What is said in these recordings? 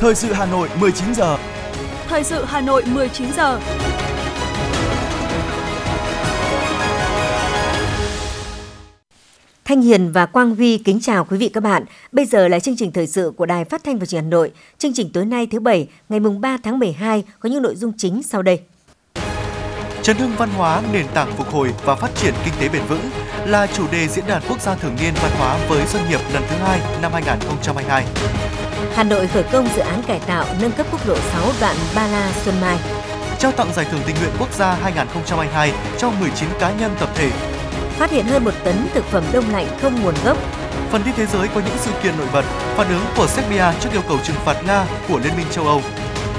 Thời sự Hà Nội 19 giờ. Thời sự Hà Nội 19 giờ. Thanh Hiền và Quang Huy kính chào quý vị các bạn. Bây giờ là chương trình thời sự của Đài Phát thanh và Truyền hình Hà Nội. Chương trình tối nay thứ bảy, ngày mùng 3 tháng 12 có những nội dung chính sau đây. Chấn hưng văn hóa, nền tảng phục hồi và phát triển kinh tế bền vững là chủ đề diễn đàn quốc gia thường niên văn hóa với doanh nghiệp lần thứ hai năm 2022. Hà Nội khởi công dự án cải tạo nâng cấp quốc lộ 6 đoạn Ba La Xuân Mai. Trao tặng giải thưởng tình nguyện quốc gia 2022 cho 19 cá nhân tập thể. Phát hiện hơn một tấn thực phẩm đông lạnh không nguồn gốc. Phần tin thế giới có những sự kiện nổi bật, phản ứng của Serbia trước yêu cầu trừng phạt Nga của Liên minh châu Âu.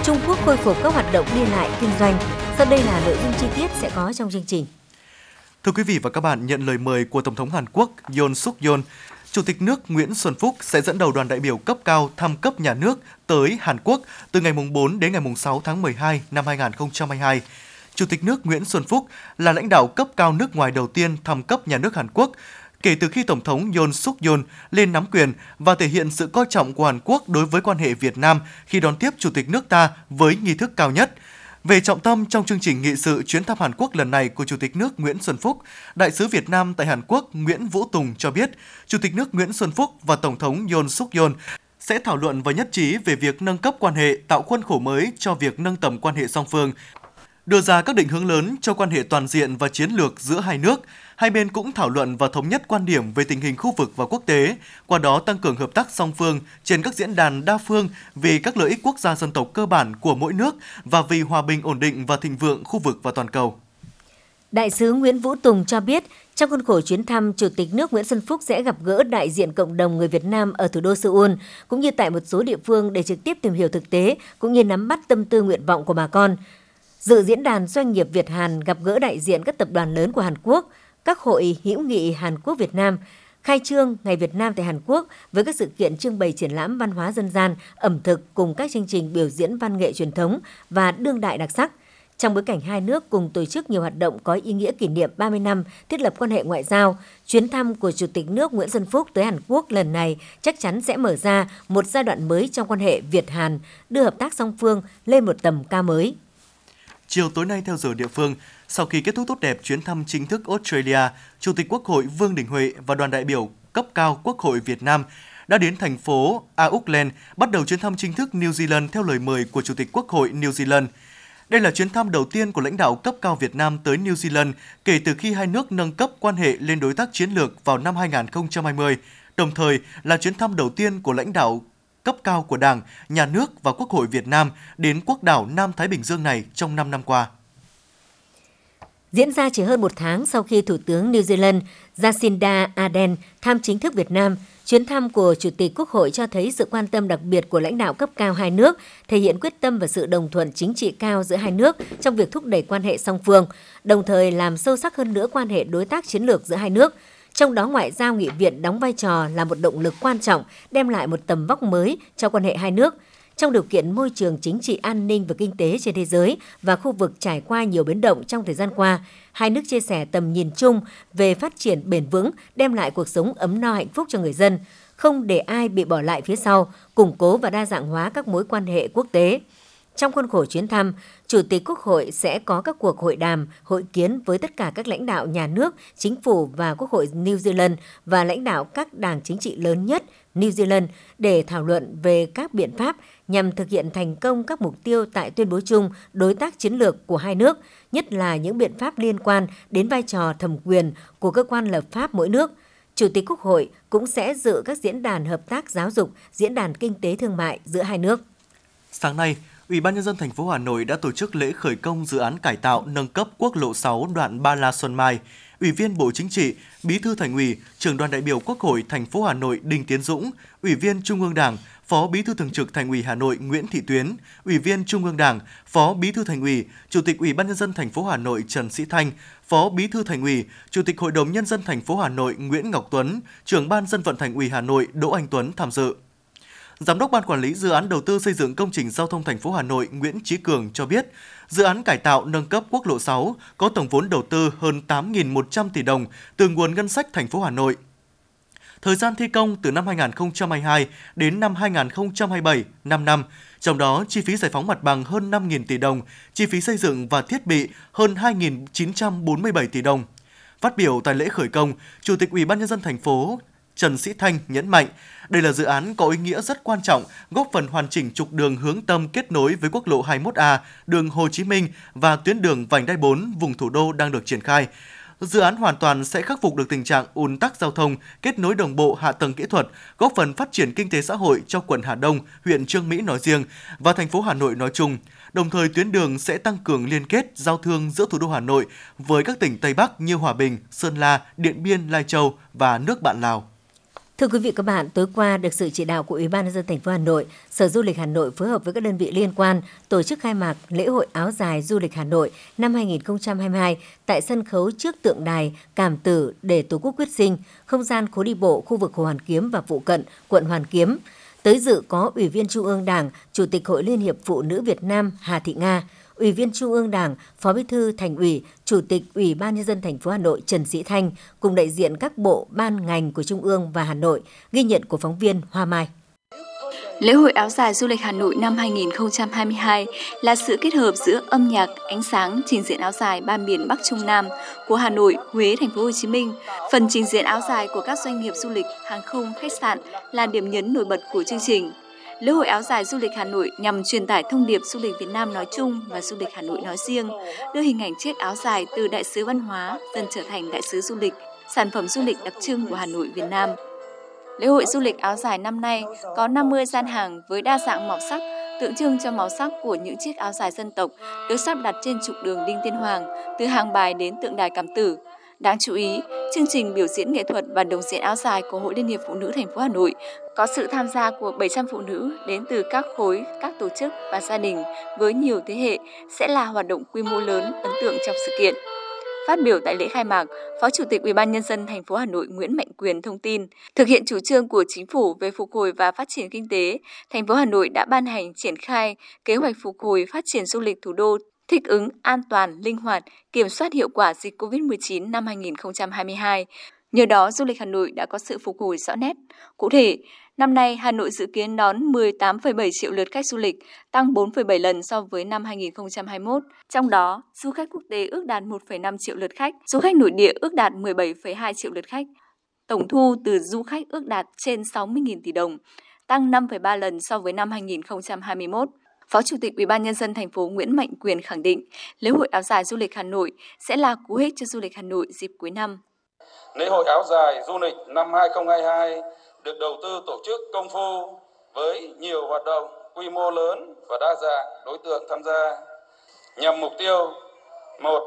Trung Quốc khôi phục các hoạt động đi lại kinh doanh. Sau đây là nội dung chi tiết sẽ có trong chương trình. Thưa quý vị và các bạn, nhận lời mời của Tổng thống Hàn Quốc Yoon suk yeol Chủ tịch nước Nguyễn Xuân Phúc sẽ dẫn đầu đoàn đại biểu cấp cao thăm cấp nhà nước tới Hàn Quốc từ ngày 4 đến ngày 6 tháng 12 năm 2022. Chủ tịch nước Nguyễn Xuân Phúc là lãnh đạo cấp cao nước ngoài đầu tiên thăm cấp nhà nước Hàn Quốc kể từ khi Tổng thống Yoon suk yeol lên nắm quyền và thể hiện sự coi trọng của Hàn Quốc đối với quan hệ Việt Nam khi đón tiếp Chủ tịch nước ta với nghi thức cao nhất – về trọng tâm trong chương trình nghị sự chuyến thăm Hàn Quốc lần này của Chủ tịch nước Nguyễn Xuân Phúc, Đại sứ Việt Nam tại Hàn Quốc Nguyễn Vũ Tùng cho biết, Chủ tịch nước Nguyễn Xuân Phúc và Tổng thống Yoon suk yeol sẽ thảo luận và nhất trí về việc nâng cấp quan hệ, tạo khuôn khổ mới cho việc nâng tầm quan hệ song phương, đưa ra các định hướng lớn cho quan hệ toàn diện và chiến lược giữa hai nước. Hai bên cũng thảo luận và thống nhất quan điểm về tình hình khu vực và quốc tế, qua đó tăng cường hợp tác song phương trên các diễn đàn đa phương vì các lợi ích quốc gia dân tộc cơ bản của mỗi nước và vì hòa bình ổn định và thịnh vượng khu vực và toàn cầu. Đại sứ Nguyễn Vũ Tùng cho biết, trong khuôn khổ chuyến thăm, Chủ tịch nước Nguyễn Xuân Phúc sẽ gặp gỡ đại diện cộng đồng người Việt Nam ở thủ đô Seoul, cũng như tại một số địa phương để trực tiếp tìm hiểu thực tế, cũng như nắm bắt tâm tư nguyện vọng của bà con. Dự diễn đàn doanh nghiệp Việt Hàn gặp gỡ đại diện các tập đoàn lớn của Hàn Quốc, các hội hữu nghị Hàn Quốc Việt Nam, khai trương Ngày Việt Nam tại Hàn Quốc với các sự kiện trưng bày triển lãm văn hóa dân gian, ẩm thực cùng các chương trình biểu diễn văn nghệ truyền thống và đương đại đặc sắc. Trong bối cảnh hai nước cùng tổ chức nhiều hoạt động có ý nghĩa kỷ niệm 30 năm thiết lập quan hệ ngoại giao, chuyến thăm của Chủ tịch nước Nguyễn Xuân Phúc tới Hàn Quốc lần này chắc chắn sẽ mở ra một giai đoạn mới trong quan hệ Việt-Hàn, đưa hợp tác song phương lên một tầm cao mới. Chiều tối nay theo giờ địa phương, sau khi kết thúc tốt đẹp chuyến thăm chính thức Australia, Chủ tịch Quốc hội Vương Đình Huệ và đoàn đại biểu cấp cao Quốc hội Việt Nam đã đến thành phố Auckland bắt đầu chuyến thăm chính thức New Zealand theo lời mời của Chủ tịch Quốc hội New Zealand. Đây là chuyến thăm đầu tiên của lãnh đạo cấp cao Việt Nam tới New Zealand kể từ khi hai nước nâng cấp quan hệ lên đối tác chiến lược vào năm 2020, đồng thời là chuyến thăm đầu tiên của lãnh đạo cấp cao của Đảng, Nhà nước và Quốc hội Việt Nam đến quốc đảo Nam Thái Bình Dương này trong 5 năm qua. Diễn ra chỉ hơn một tháng sau khi Thủ tướng New Zealand Jacinda Ardern thăm chính thức Việt Nam, chuyến thăm của Chủ tịch Quốc hội cho thấy sự quan tâm đặc biệt của lãnh đạo cấp cao hai nước, thể hiện quyết tâm và sự đồng thuận chính trị cao giữa hai nước trong việc thúc đẩy quan hệ song phương, đồng thời làm sâu sắc hơn nữa quan hệ đối tác chiến lược giữa hai nước – trong đó ngoại giao nghị viện đóng vai trò là một động lực quan trọng, đem lại một tầm vóc mới cho quan hệ hai nước. Trong điều kiện môi trường chính trị an ninh và kinh tế trên thế giới và khu vực trải qua nhiều biến động trong thời gian qua, hai nước chia sẻ tầm nhìn chung về phát triển bền vững, đem lại cuộc sống ấm no hạnh phúc cho người dân, không để ai bị bỏ lại phía sau, củng cố và đa dạng hóa các mối quan hệ quốc tế. Trong khuôn khổ chuyến thăm, Chủ tịch Quốc hội sẽ có các cuộc hội đàm, hội kiến với tất cả các lãnh đạo nhà nước, chính phủ và Quốc hội New Zealand và lãnh đạo các đảng chính trị lớn nhất New Zealand để thảo luận về các biện pháp nhằm thực hiện thành công các mục tiêu tại tuyên bố chung đối tác chiến lược của hai nước, nhất là những biện pháp liên quan đến vai trò thẩm quyền của cơ quan lập pháp mỗi nước. Chủ tịch Quốc hội cũng sẽ dự các diễn đàn hợp tác giáo dục, diễn đàn kinh tế thương mại giữa hai nước. Sáng nay, Ủy ban nhân dân thành phố Hà Nội đã tổ chức lễ khởi công dự án cải tạo nâng cấp quốc lộ 6 đoạn Ba La Xuân Mai. Ủy viên Bộ Chính trị, Bí thư Thành ủy, Trưởng đoàn đại biểu Quốc hội thành phố Hà Nội Đinh Tiến Dũng, Ủy viên Trung ương Đảng, Phó Bí thư Thường trực Thành ủy Hà Nội Nguyễn Thị Tuyến, Ủy viên Trung ương Đảng, Phó Bí thư Thành ủy, Chủ tịch Ủy ban nhân dân thành phố Hà Nội Trần Sĩ Thanh, Phó Bí thư Thành ủy, Chủ tịch Hội đồng nhân dân thành phố Hà Nội Nguyễn Ngọc Tuấn, Trưởng ban dân vận Thành ủy Hà Nội Đỗ Anh Tuấn tham dự. Giám đốc Ban Quản lý Dự án Đầu tư xây dựng công trình giao thông thành phố Hà Nội Nguyễn Trí Cường cho biết, dự án cải tạo nâng cấp quốc lộ 6 có tổng vốn đầu tư hơn 8.100 tỷ đồng từ nguồn ngân sách thành phố Hà Nội. Thời gian thi công từ năm 2022 đến năm 2027, 5 năm, Trong đó, chi phí giải phóng mặt bằng hơn 5.000 tỷ đồng, chi phí xây dựng và thiết bị hơn 2.947 tỷ đồng. Phát biểu tại lễ khởi công, Chủ tịch Ủy ban nhân dân thành phố Trần Sĩ Thanh nhấn mạnh, đây là dự án có ý nghĩa rất quan trọng, góp phần hoàn chỉnh trục đường hướng tâm kết nối với quốc lộ 21A, đường Hồ Chí Minh và tuyến đường vành đai 4 vùng thủ đô đang được triển khai. Dự án hoàn toàn sẽ khắc phục được tình trạng ùn tắc giao thông, kết nối đồng bộ hạ tầng kỹ thuật, góp phần phát triển kinh tế xã hội cho quận Hà Đông, huyện Trương Mỹ nói riêng và thành phố Hà Nội nói chung. Đồng thời tuyến đường sẽ tăng cường liên kết giao thương giữa thủ đô Hà Nội với các tỉnh Tây Bắc như Hòa Bình, Sơn La, Điện Biên, Lai Châu và nước bạn Lào. Thưa quý vị các bạn, tối qua được sự chỉ đạo của Ủy ban nhân dân thành phố Hà Nội, Sở Du lịch Hà Nội phối hợp với các đơn vị liên quan tổ chức khai mạc lễ hội áo dài du lịch Hà Nội năm 2022 tại sân khấu trước tượng đài Cảm Tử để Tổ quốc quyết sinh, không gian khu đi bộ khu vực Hồ Hoàn Kiếm và phụ cận quận Hoàn Kiếm. Tới dự có Ủy viên Trung ương Đảng, Chủ tịch Hội Liên hiệp Phụ nữ Việt Nam Hà Thị Nga, Ủy viên Trung ương Đảng, Phó Bí thư Thành ủy, Chủ tịch Ủy ban nhân dân thành phố Hà Nội Trần Sĩ Thanh cùng đại diện các bộ ban ngành của Trung ương và Hà Nội, ghi nhận của phóng viên Hoa Mai. Lễ hội áo dài du lịch Hà Nội năm 2022 là sự kết hợp giữa âm nhạc, ánh sáng, trình diễn áo dài ba miền Bắc Trung Nam của Hà Nội, Huế, Thành phố Hồ Chí Minh. Phần trình diễn áo dài của các doanh nghiệp du lịch, hàng không, khách sạn là điểm nhấn nổi bật của chương trình. Lễ hội áo dài du lịch Hà Nội nhằm truyền tải thông điệp du lịch Việt Nam nói chung và du lịch Hà Nội nói riêng, đưa hình ảnh chiếc áo dài từ đại sứ văn hóa dần trở thành đại sứ du lịch, sản phẩm du lịch đặc trưng của Hà Nội Việt Nam. Lễ hội du lịch áo dài năm nay có 50 gian hàng với đa dạng màu sắc, tượng trưng cho màu sắc của những chiếc áo dài dân tộc được sắp đặt trên trục đường Đinh Tiên Hoàng, từ hàng bài đến tượng đài Cảm Tử, Đáng chú ý, chương trình biểu diễn nghệ thuật và đồng diễn áo dài của Hội Liên hiệp Phụ nữ thành phố Hà Nội có sự tham gia của 700 phụ nữ đến từ các khối, các tổ chức và gia đình với nhiều thế hệ sẽ là hoạt động quy mô lớn ấn tượng trong sự kiện. Phát biểu tại lễ khai mạc, Phó Chủ tịch Ủy ban nhân dân thành phố Hà Nội Nguyễn Mạnh Quyền thông tin, thực hiện chủ trương của chính phủ về phục hồi và phát triển kinh tế, thành phố Hà Nội đã ban hành triển khai kế hoạch phục hồi phát triển du lịch thủ đô thích ứng, an toàn, linh hoạt, kiểm soát hiệu quả dịch COVID-19 năm 2022. Nhờ đó, du lịch Hà Nội đã có sự phục hồi rõ nét. Cụ thể, năm nay Hà Nội dự kiến đón 18,7 triệu lượt khách du lịch, tăng 4,7 lần so với năm 2021. Trong đó, du khách quốc tế ước đạt 1,5 triệu lượt khách, du khách nội địa ước đạt 17,2 triệu lượt khách. Tổng thu từ du khách ước đạt trên 60.000 tỷ đồng, tăng 5,3 lần so với năm 2021. Phó Chủ tịch Ủy ban nhân dân thành phố Nguyễn Mạnh Quyền khẳng định, lễ hội áo dài du lịch Hà Nội sẽ là cú hích cho du lịch Hà Nội dịp cuối năm. Lễ hội áo dài du lịch năm 2022 được đầu tư tổ chức công phu với nhiều hoạt động quy mô lớn và đa dạng đối tượng tham gia nhằm mục tiêu một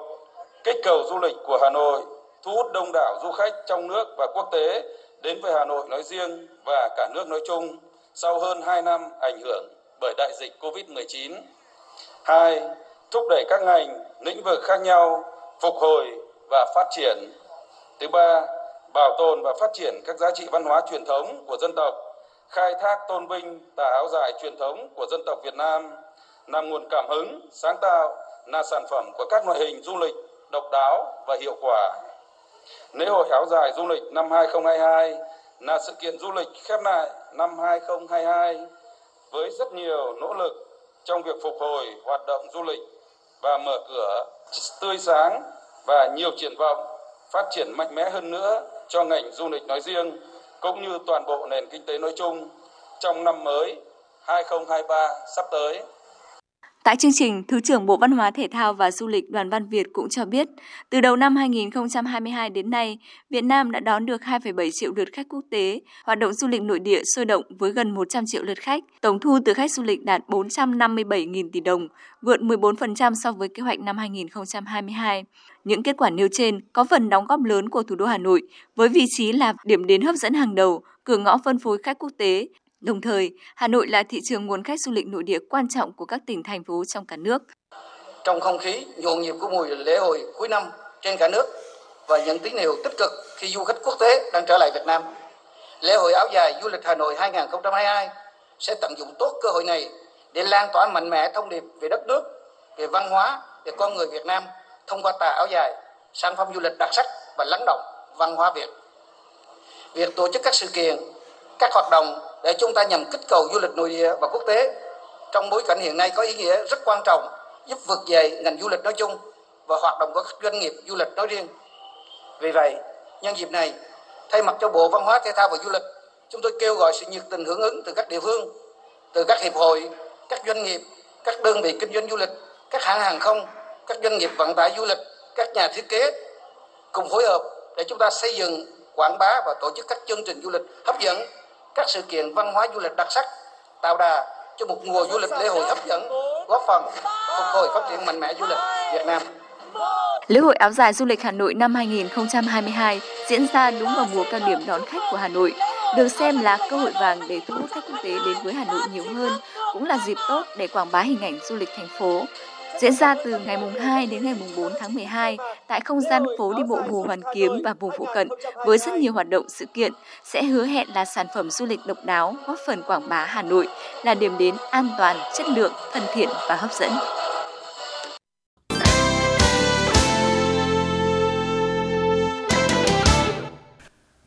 kích cầu du lịch của Hà Nội thu hút đông đảo du khách trong nước và quốc tế đến với Hà Nội nói riêng và cả nước nói chung sau hơn 2 năm ảnh hưởng bởi đại dịch Covid-19. Hai, thúc đẩy các ngành, lĩnh vực khác nhau phục hồi và phát triển. Thứ ba, bảo tồn và phát triển các giá trị văn hóa truyền thống của dân tộc, khai thác tôn vinh tà áo dài truyền thống của dân tộc Việt Nam, làm nguồn cảm hứng, sáng tạo, là sản phẩm của các loại hình du lịch độc đáo và hiệu quả. Lễ hội áo dài du lịch năm 2022 là sự kiện du lịch khép lại năm 2022 với rất nhiều nỗ lực trong việc phục hồi hoạt động du lịch và mở cửa tươi sáng và nhiều triển vọng phát triển mạnh mẽ hơn nữa cho ngành du lịch nói riêng cũng như toàn bộ nền kinh tế nói chung trong năm mới 2023 sắp tới. Tại chương trình, Thứ trưởng Bộ Văn hóa Thể thao và Du lịch Đoàn Văn Việt cũng cho biết, từ đầu năm 2022 đến nay, Việt Nam đã đón được 2,7 triệu lượt khách quốc tế, hoạt động du lịch nội địa sôi động với gần 100 triệu lượt khách, tổng thu từ khách du lịch đạt 457.000 tỷ đồng, vượt 14% so với kế hoạch năm 2022. Những kết quả nêu trên có phần đóng góp lớn của thủ đô Hà Nội với vị trí là điểm đến hấp dẫn hàng đầu, cửa ngõ phân phối khách quốc tế, Đồng thời, Hà Nội là thị trường nguồn khách du lịch nội địa quan trọng của các tỉnh thành phố trong cả nước. Trong không khí nhộn nhịp của mùa lễ hội cuối năm trên cả nước và những tín hiệu tích cực khi du khách quốc tế đang trở lại Việt Nam, lễ hội áo dài du lịch Hà Nội 2022 sẽ tận dụng tốt cơ hội này để lan tỏa mạnh mẽ thông điệp về đất nước, về văn hóa, về con người Việt Nam thông qua tà áo dài, sản phẩm du lịch đặc sắc và lắng động văn hóa Việt. Việc tổ chức các sự kiện, các hoạt động để chúng ta nhằm kích cầu du lịch nội địa và quốc tế trong bối cảnh hiện nay có ý nghĩa rất quan trọng giúp vực dậy ngành du lịch nói chung và hoạt động của các doanh nghiệp du lịch nói riêng. Vì vậy, nhân dịp này, thay mặt cho Bộ Văn hóa Thể thao và Du lịch, chúng tôi kêu gọi sự nhiệt tình hưởng ứng từ các địa phương, từ các hiệp hội, các doanh nghiệp, các đơn vị kinh doanh du lịch, các hãng hàng không, các doanh nghiệp vận tải du lịch, các nhà thiết kế cùng phối hợp để chúng ta xây dựng, quảng bá và tổ chức các chương trình du lịch hấp dẫn, các sự kiện văn hóa du lịch đặc sắc, tạo đà cho một mùa du lịch lễ hội hấp dẫn, góp phần phục hồi phát triển mạnh mẽ du lịch Việt Nam. Lễ hội áo dài du lịch Hà Nội năm 2022 diễn ra đúng vào mùa cao điểm đón khách của Hà Nội, được xem là cơ hội vàng để thu hút khách quốc tế đến với Hà Nội nhiều hơn, cũng là dịp tốt để quảng bá hình ảnh du lịch thành phố. Diễn ra từ ngày mùng 2 đến ngày mùng 4 tháng 12 tại không gian phố đi bộ Hồ Hoàn Kiếm và vùng phụ cận với rất nhiều hoạt động sự kiện sẽ hứa hẹn là sản phẩm du lịch độc đáo góp phần quảng bá Hà Nội là điểm đến an toàn, chất lượng, thân thiện và hấp dẫn.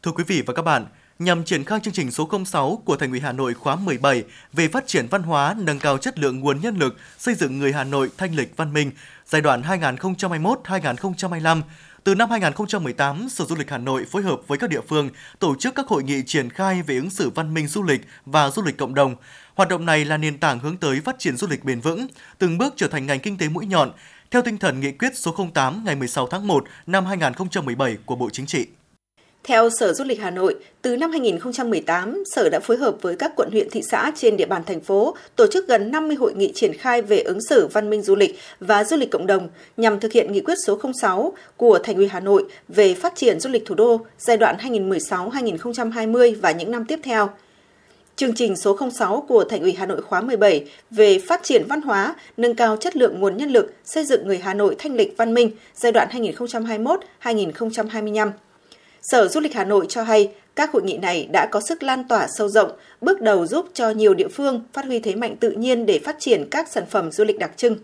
Thưa quý vị và các bạn, nhằm triển khai chương trình số 06 của Thành ủy Hà Nội khóa 17 về phát triển văn hóa, nâng cao chất lượng nguồn nhân lực, xây dựng người Hà Nội thanh lịch văn minh giai đoạn 2021-2025, từ năm 2018, Sở Du lịch Hà Nội phối hợp với các địa phương tổ chức các hội nghị triển khai về ứng xử văn minh du lịch và du lịch cộng đồng. Hoạt động này là nền tảng hướng tới phát triển du lịch bền vững, từng bước trở thành ngành kinh tế mũi nhọn, theo tinh thần nghị quyết số 08 ngày 16 tháng 1 năm 2017 của Bộ Chính trị. Theo Sở Du lịch Hà Nội, từ năm 2018, Sở đã phối hợp với các quận huyện thị xã trên địa bàn thành phố tổ chức gần 50 hội nghị triển khai về ứng xử văn minh du lịch và du lịch cộng đồng nhằm thực hiện nghị quyết số 06 của Thành ủy Hà Nội về phát triển du lịch thủ đô giai đoạn 2016-2020 và những năm tiếp theo. Chương trình số 06 của Thành ủy Hà Nội khóa 17 về phát triển văn hóa, nâng cao chất lượng nguồn nhân lực, xây dựng người Hà Nội thanh lịch văn minh giai đoạn 2021-2025 Sở Du lịch Hà Nội cho hay các hội nghị này đã có sức lan tỏa sâu rộng, bước đầu giúp cho nhiều địa phương phát huy thế mạnh tự nhiên để phát triển các sản phẩm du lịch đặc trưng.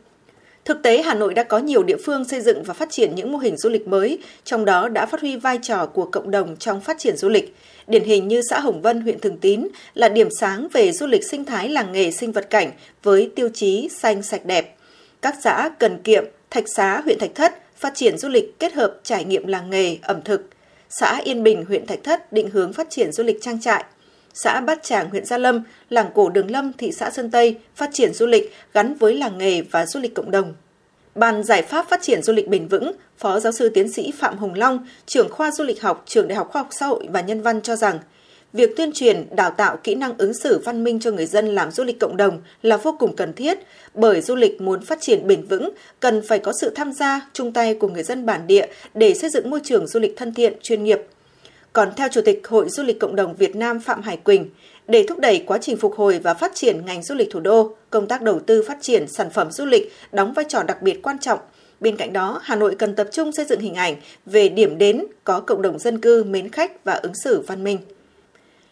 Thực tế, Hà Nội đã có nhiều địa phương xây dựng và phát triển những mô hình du lịch mới, trong đó đã phát huy vai trò của cộng đồng trong phát triển du lịch. Điển hình như xã Hồng Vân, huyện Thường Tín là điểm sáng về du lịch sinh thái làng nghề sinh vật cảnh với tiêu chí xanh sạch đẹp. Các xã Cần Kiệm, Thạch Xá, huyện Thạch Thất phát triển du lịch kết hợp trải nghiệm làng nghề, ẩm thực – xã Yên Bình, huyện Thạch Thất định hướng phát triển du lịch trang trại. Xã Bát Tràng, huyện Gia Lâm, làng cổ Đường Lâm, thị xã Sơn Tây phát triển du lịch gắn với làng nghề và du lịch cộng đồng. Bàn giải pháp phát triển du lịch bền vững, Phó giáo sư tiến sĩ Phạm Hồng Long, trưởng khoa du lịch học, trường Đại học Khoa học Xã hội và Nhân văn cho rằng, việc tuyên truyền, đào tạo kỹ năng ứng xử văn minh cho người dân làm du lịch cộng đồng là vô cùng cần thiết, bởi du lịch muốn phát triển bền vững cần phải có sự tham gia, chung tay của người dân bản địa để xây dựng môi trường du lịch thân thiện, chuyên nghiệp. Còn theo Chủ tịch Hội Du lịch Cộng đồng Việt Nam Phạm Hải Quỳnh, để thúc đẩy quá trình phục hồi và phát triển ngành du lịch thủ đô, công tác đầu tư phát triển sản phẩm du lịch đóng vai trò đặc biệt quan trọng. Bên cạnh đó, Hà Nội cần tập trung xây dựng hình ảnh về điểm đến có cộng đồng dân cư mến khách và ứng xử văn minh.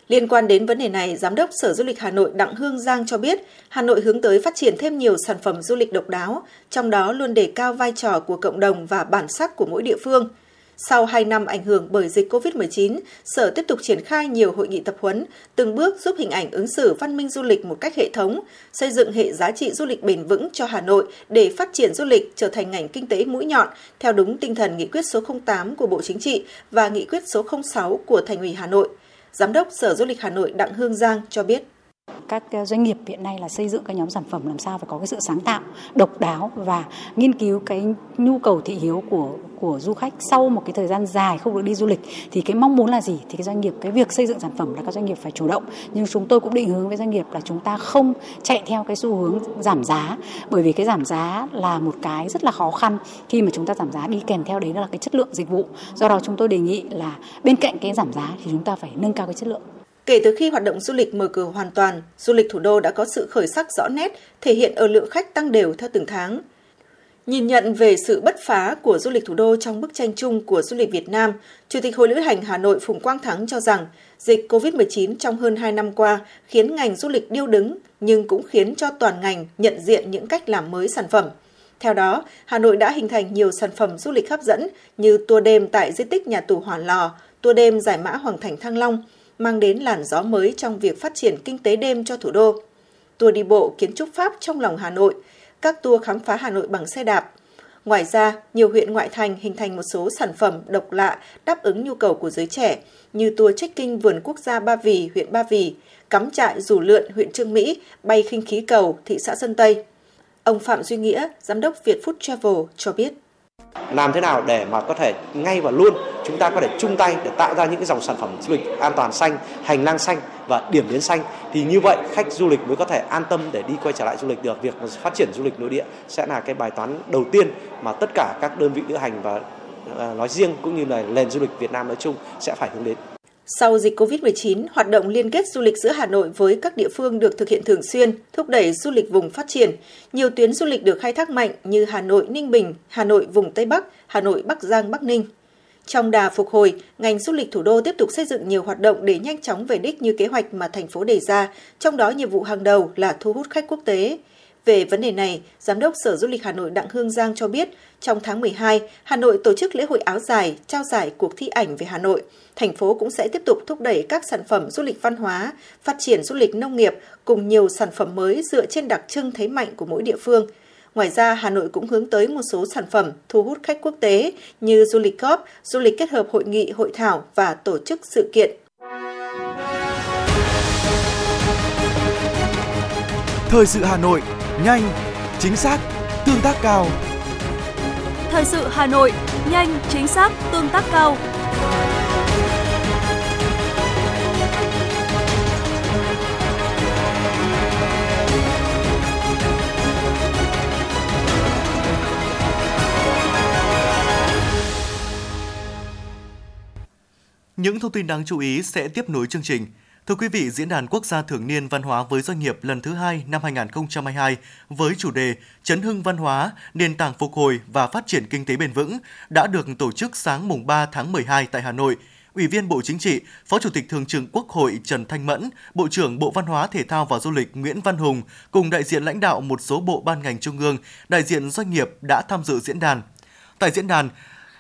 Liên quan đến vấn đề này, Giám đốc Sở Du lịch Hà Nội Đặng Hương Giang cho biết, Hà Nội hướng tới phát triển thêm nhiều sản phẩm du lịch độc đáo, trong đó luôn đề cao vai trò của cộng đồng và bản sắc của mỗi địa phương. Sau 2 năm ảnh hưởng bởi dịch COVID-19, Sở tiếp tục triển khai nhiều hội nghị tập huấn, từng bước giúp hình ảnh ứng xử văn minh du lịch một cách hệ thống, xây dựng hệ giá trị du lịch bền vững cho Hà Nội để phát triển du lịch trở thành ngành kinh tế mũi nhọn theo đúng tinh thần nghị quyết số 08 của Bộ Chính trị và nghị quyết số 06 của Thành ủy Hà Nội. Giám đốc Sở Du lịch Hà Nội Đặng Hương Giang cho biết các ờ, doanh nghiệp hiện nay là xây dựng các nhóm sản phẩm làm sao phải có cái sự sáng tạo, độc đáo và nghiên cứu cái nhu cầu thị hiếu của của du khách sau một cái thời gian dài không được đi du lịch. Thì cái mong muốn là gì? Thì cái doanh nghiệp cái việc xây dựng sản phẩm là các doanh nghiệp phải chủ động. Nhưng chúng tôi cũng định hướng với doanh nghiệp là chúng ta không chạy theo cái xu hướng giảm giá bởi vì cái giảm giá là một cái rất là khó khăn khi mà chúng ta giảm giá đi kèm theo đấy là cái chất lượng dịch vụ. Do đó chúng tôi đề nghị là bên cạnh cái giảm giá thì chúng ta phải nâng cao cái chất lượng. Kể từ khi hoạt động du lịch mở cửa hoàn toàn, du lịch thủ đô đã có sự khởi sắc rõ nét, thể hiện ở lượng khách tăng đều theo từng tháng. Nhìn nhận về sự bất phá của du lịch thủ đô trong bức tranh chung của du lịch Việt Nam, Chủ tịch Hội Lữ hành Hà Nội Phùng Quang Thắng cho rằng dịch COVID-19 trong hơn 2 năm qua khiến ngành du lịch điêu đứng, nhưng cũng khiến cho toàn ngành nhận diện những cách làm mới sản phẩm. Theo đó, Hà Nội đã hình thành nhiều sản phẩm du lịch hấp dẫn như tour đêm tại di tích nhà tù Hỏa Lò, tour đêm giải mã Hoàng Thành Thăng Long, mang đến làn gió mới trong việc phát triển kinh tế đêm cho thủ đô. tour đi bộ kiến trúc Pháp trong lòng Hà Nội, các tour khám phá Hà Nội bằng xe đạp. Ngoài ra, nhiều huyện ngoại thành hình thành một số sản phẩm độc lạ đáp ứng nhu cầu của giới trẻ như tour trekking vườn quốc gia Ba Vì, huyện Ba Vì, cắm trại rủ lượn huyện Trương Mỹ, bay khinh khí cầu thị xã Sơn Tây. Ông Phạm Duy Nghĩa, giám đốc Việt Food Travel cho biết làm thế nào để mà có thể ngay và luôn chúng ta có thể chung tay để tạo ra những cái dòng sản phẩm du lịch an toàn xanh, hành lang xanh và điểm đến xanh thì như vậy khách du lịch mới có thể an tâm để đi quay trở lại du lịch được. Việc phát triển du lịch nội địa sẽ là cái bài toán đầu tiên mà tất cả các đơn vị lữ hành và à, nói riêng cũng như là nền du lịch Việt Nam nói chung sẽ phải hướng đến. Sau dịch COVID-19, hoạt động liên kết du lịch giữa Hà Nội với các địa phương được thực hiện thường xuyên, thúc đẩy du lịch vùng phát triển. Nhiều tuyến du lịch được khai thác mạnh như Hà Nội Ninh Bình, Hà Nội vùng Tây Bắc, Hà Nội Bắc Giang Bắc Ninh. Trong đà phục hồi, ngành du lịch thủ đô tiếp tục xây dựng nhiều hoạt động để nhanh chóng về đích như kế hoạch mà thành phố đề ra, trong đó nhiệm vụ hàng đầu là thu hút khách quốc tế. Về vấn đề này, Giám đốc Sở Du lịch Hà Nội Đặng Hương Giang cho biết, trong tháng 12, Hà Nội tổ chức lễ hội áo dài, trao giải cuộc thi ảnh về Hà Nội. Thành phố cũng sẽ tiếp tục thúc đẩy các sản phẩm du lịch văn hóa, phát triển du lịch nông nghiệp cùng nhiều sản phẩm mới dựa trên đặc trưng thế mạnh của mỗi địa phương. Ngoài ra, Hà Nội cũng hướng tới một số sản phẩm thu hút khách quốc tế như du lịch góp, du lịch kết hợp hội nghị, hội thảo và tổ chức sự kiện. Thời sự Hà Nội, nhanh, chính xác, tương tác cao. Thời sự Hà Nội, nhanh, chính xác, tương tác cao. Những thông tin đáng chú ý sẽ tiếp nối chương trình. Thưa quý vị, Diễn đàn Quốc gia thường niên văn hóa với doanh nghiệp lần thứ hai năm 2022 với chủ đề Chấn hưng văn hóa, nền tảng phục hồi và phát triển kinh tế bền vững đã được tổ chức sáng mùng 3 tháng 12 tại Hà Nội. Ủy viên Bộ Chính trị, Phó Chủ tịch Thường trực Quốc hội Trần Thanh Mẫn, Bộ trưởng Bộ Văn hóa Thể thao và Du lịch Nguyễn Văn Hùng cùng đại diện lãnh đạo một số bộ ban ngành trung ương, đại diện doanh nghiệp đã tham dự diễn đàn. Tại diễn đàn,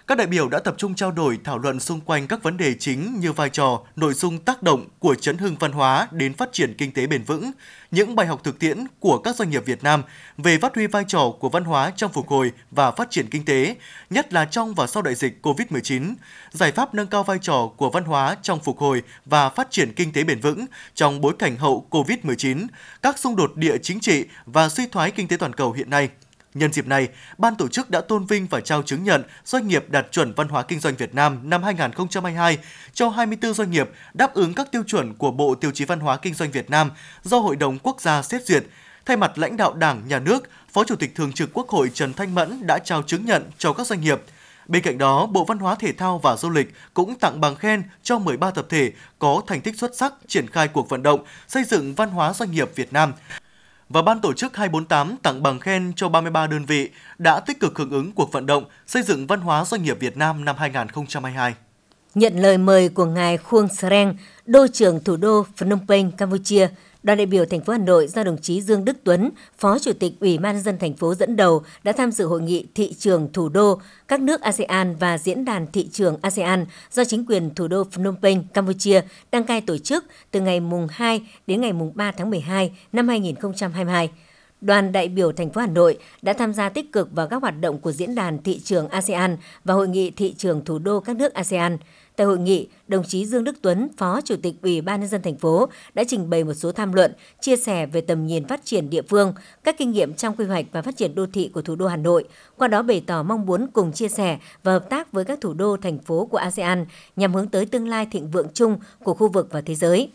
các đại biểu đã tập trung trao đổi thảo luận xung quanh các vấn đề chính như vai trò, nội dung tác động của chấn hưng văn hóa đến phát triển kinh tế bền vững, những bài học thực tiễn của các doanh nghiệp Việt Nam về phát huy vai trò của văn hóa trong phục hồi và phát triển kinh tế, nhất là trong và sau đại dịch COVID-19, giải pháp nâng cao vai trò của văn hóa trong phục hồi và phát triển kinh tế bền vững trong bối cảnh hậu COVID-19, các xung đột địa chính trị và suy thoái kinh tế toàn cầu hiện nay – Nhân dịp này, ban tổ chức đã tôn vinh và trao chứng nhận doanh nghiệp đạt chuẩn văn hóa kinh doanh Việt Nam năm 2022 cho 24 doanh nghiệp đáp ứng các tiêu chuẩn của Bộ Tiêu chí Văn hóa Kinh doanh Việt Nam do Hội đồng Quốc gia xét duyệt. Thay mặt lãnh đạo Đảng, Nhà nước, Phó Chủ tịch Thường trực Quốc hội Trần Thanh Mẫn đã trao chứng nhận cho các doanh nghiệp. Bên cạnh đó, Bộ Văn hóa Thể thao và Du lịch cũng tặng bằng khen cho 13 tập thể có thành tích xuất sắc triển khai cuộc vận động xây dựng văn hóa doanh nghiệp Việt Nam và ban tổ chức 248 tặng bằng khen cho 33 đơn vị đã tích cực hưởng ứng cuộc vận động xây dựng văn hóa doanh nghiệp Việt Nam năm 2022. Nhận lời mời của ngài Khuông Sreng, đô trưởng thủ đô Phnom Penh, Campuchia, Đoàn đại biểu thành phố Hà Nội do đồng chí Dương Đức Tuấn, Phó Chủ tịch Ủy ban dân thành phố dẫn đầu đã tham dự hội nghị thị trường thủ đô các nước ASEAN và diễn đàn thị trường ASEAN do chính quyền thủ đô Phnom Penh, Campuchia đăng cai tổ chức từ ngày mùng 2 đến ngày mùng 3 tháng 12 năm 2022. Đoàn đại biểu thành phố Hà Nội đã tham gia tích cực vào các hoạt động của diễn đàn thị trường ASEAN và hội nghị thị trường thủ đô các nước ASEAN. Tại hội nghị, đồng chí Dương Đức Tuấn, Phó Chủ tịch Ủy ban nhân dân thành phố đã trình bày một số tham luận, chia sẻ về tầm nhìn phát triển địa phương, các kinh nghiệm trong quy hoạch và phát triển đô thị của thủ đô Hà Nội, qua đó bày tỏ mong muốn cùng chia sẻ và hợp tác với các thủ đô thành phố của ASEAN nhằm hướng tới tương lai thịnh vượng chung của khu vực và thế giới.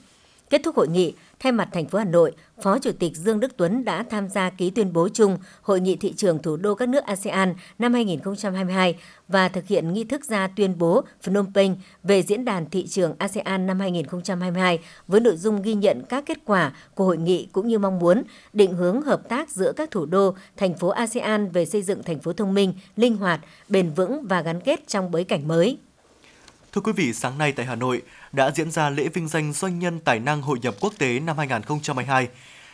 Kết thúc hội nghị, Thay mặt thành phố Hà Nội, Phó Chủ tịch Dương Đức Tuấn đã tham gia ký tuyên bố chung Hội nghị thị trường thủ đô các nước ASEAN năm 2022 và thực hiện nghi thức ra tuyên bố Phnom Penh về diễn đàn thị trường ASEAN năm 2022 với nội dung ghi nhận các kết quả của hội nghị cũng như mong muốn định hướng hợp tác giữa các thủ đô, thành phố ASEAN về xây dựng thành phố thông minh, linh hoạt, bền vững và gắn kết trong bối cảnh mới. Thưa quý vị, sáng nay tại Hà Nội đã diễn ra lễ vinh danh doanh nhân tài năng hội nhập quốc tế năm 2022.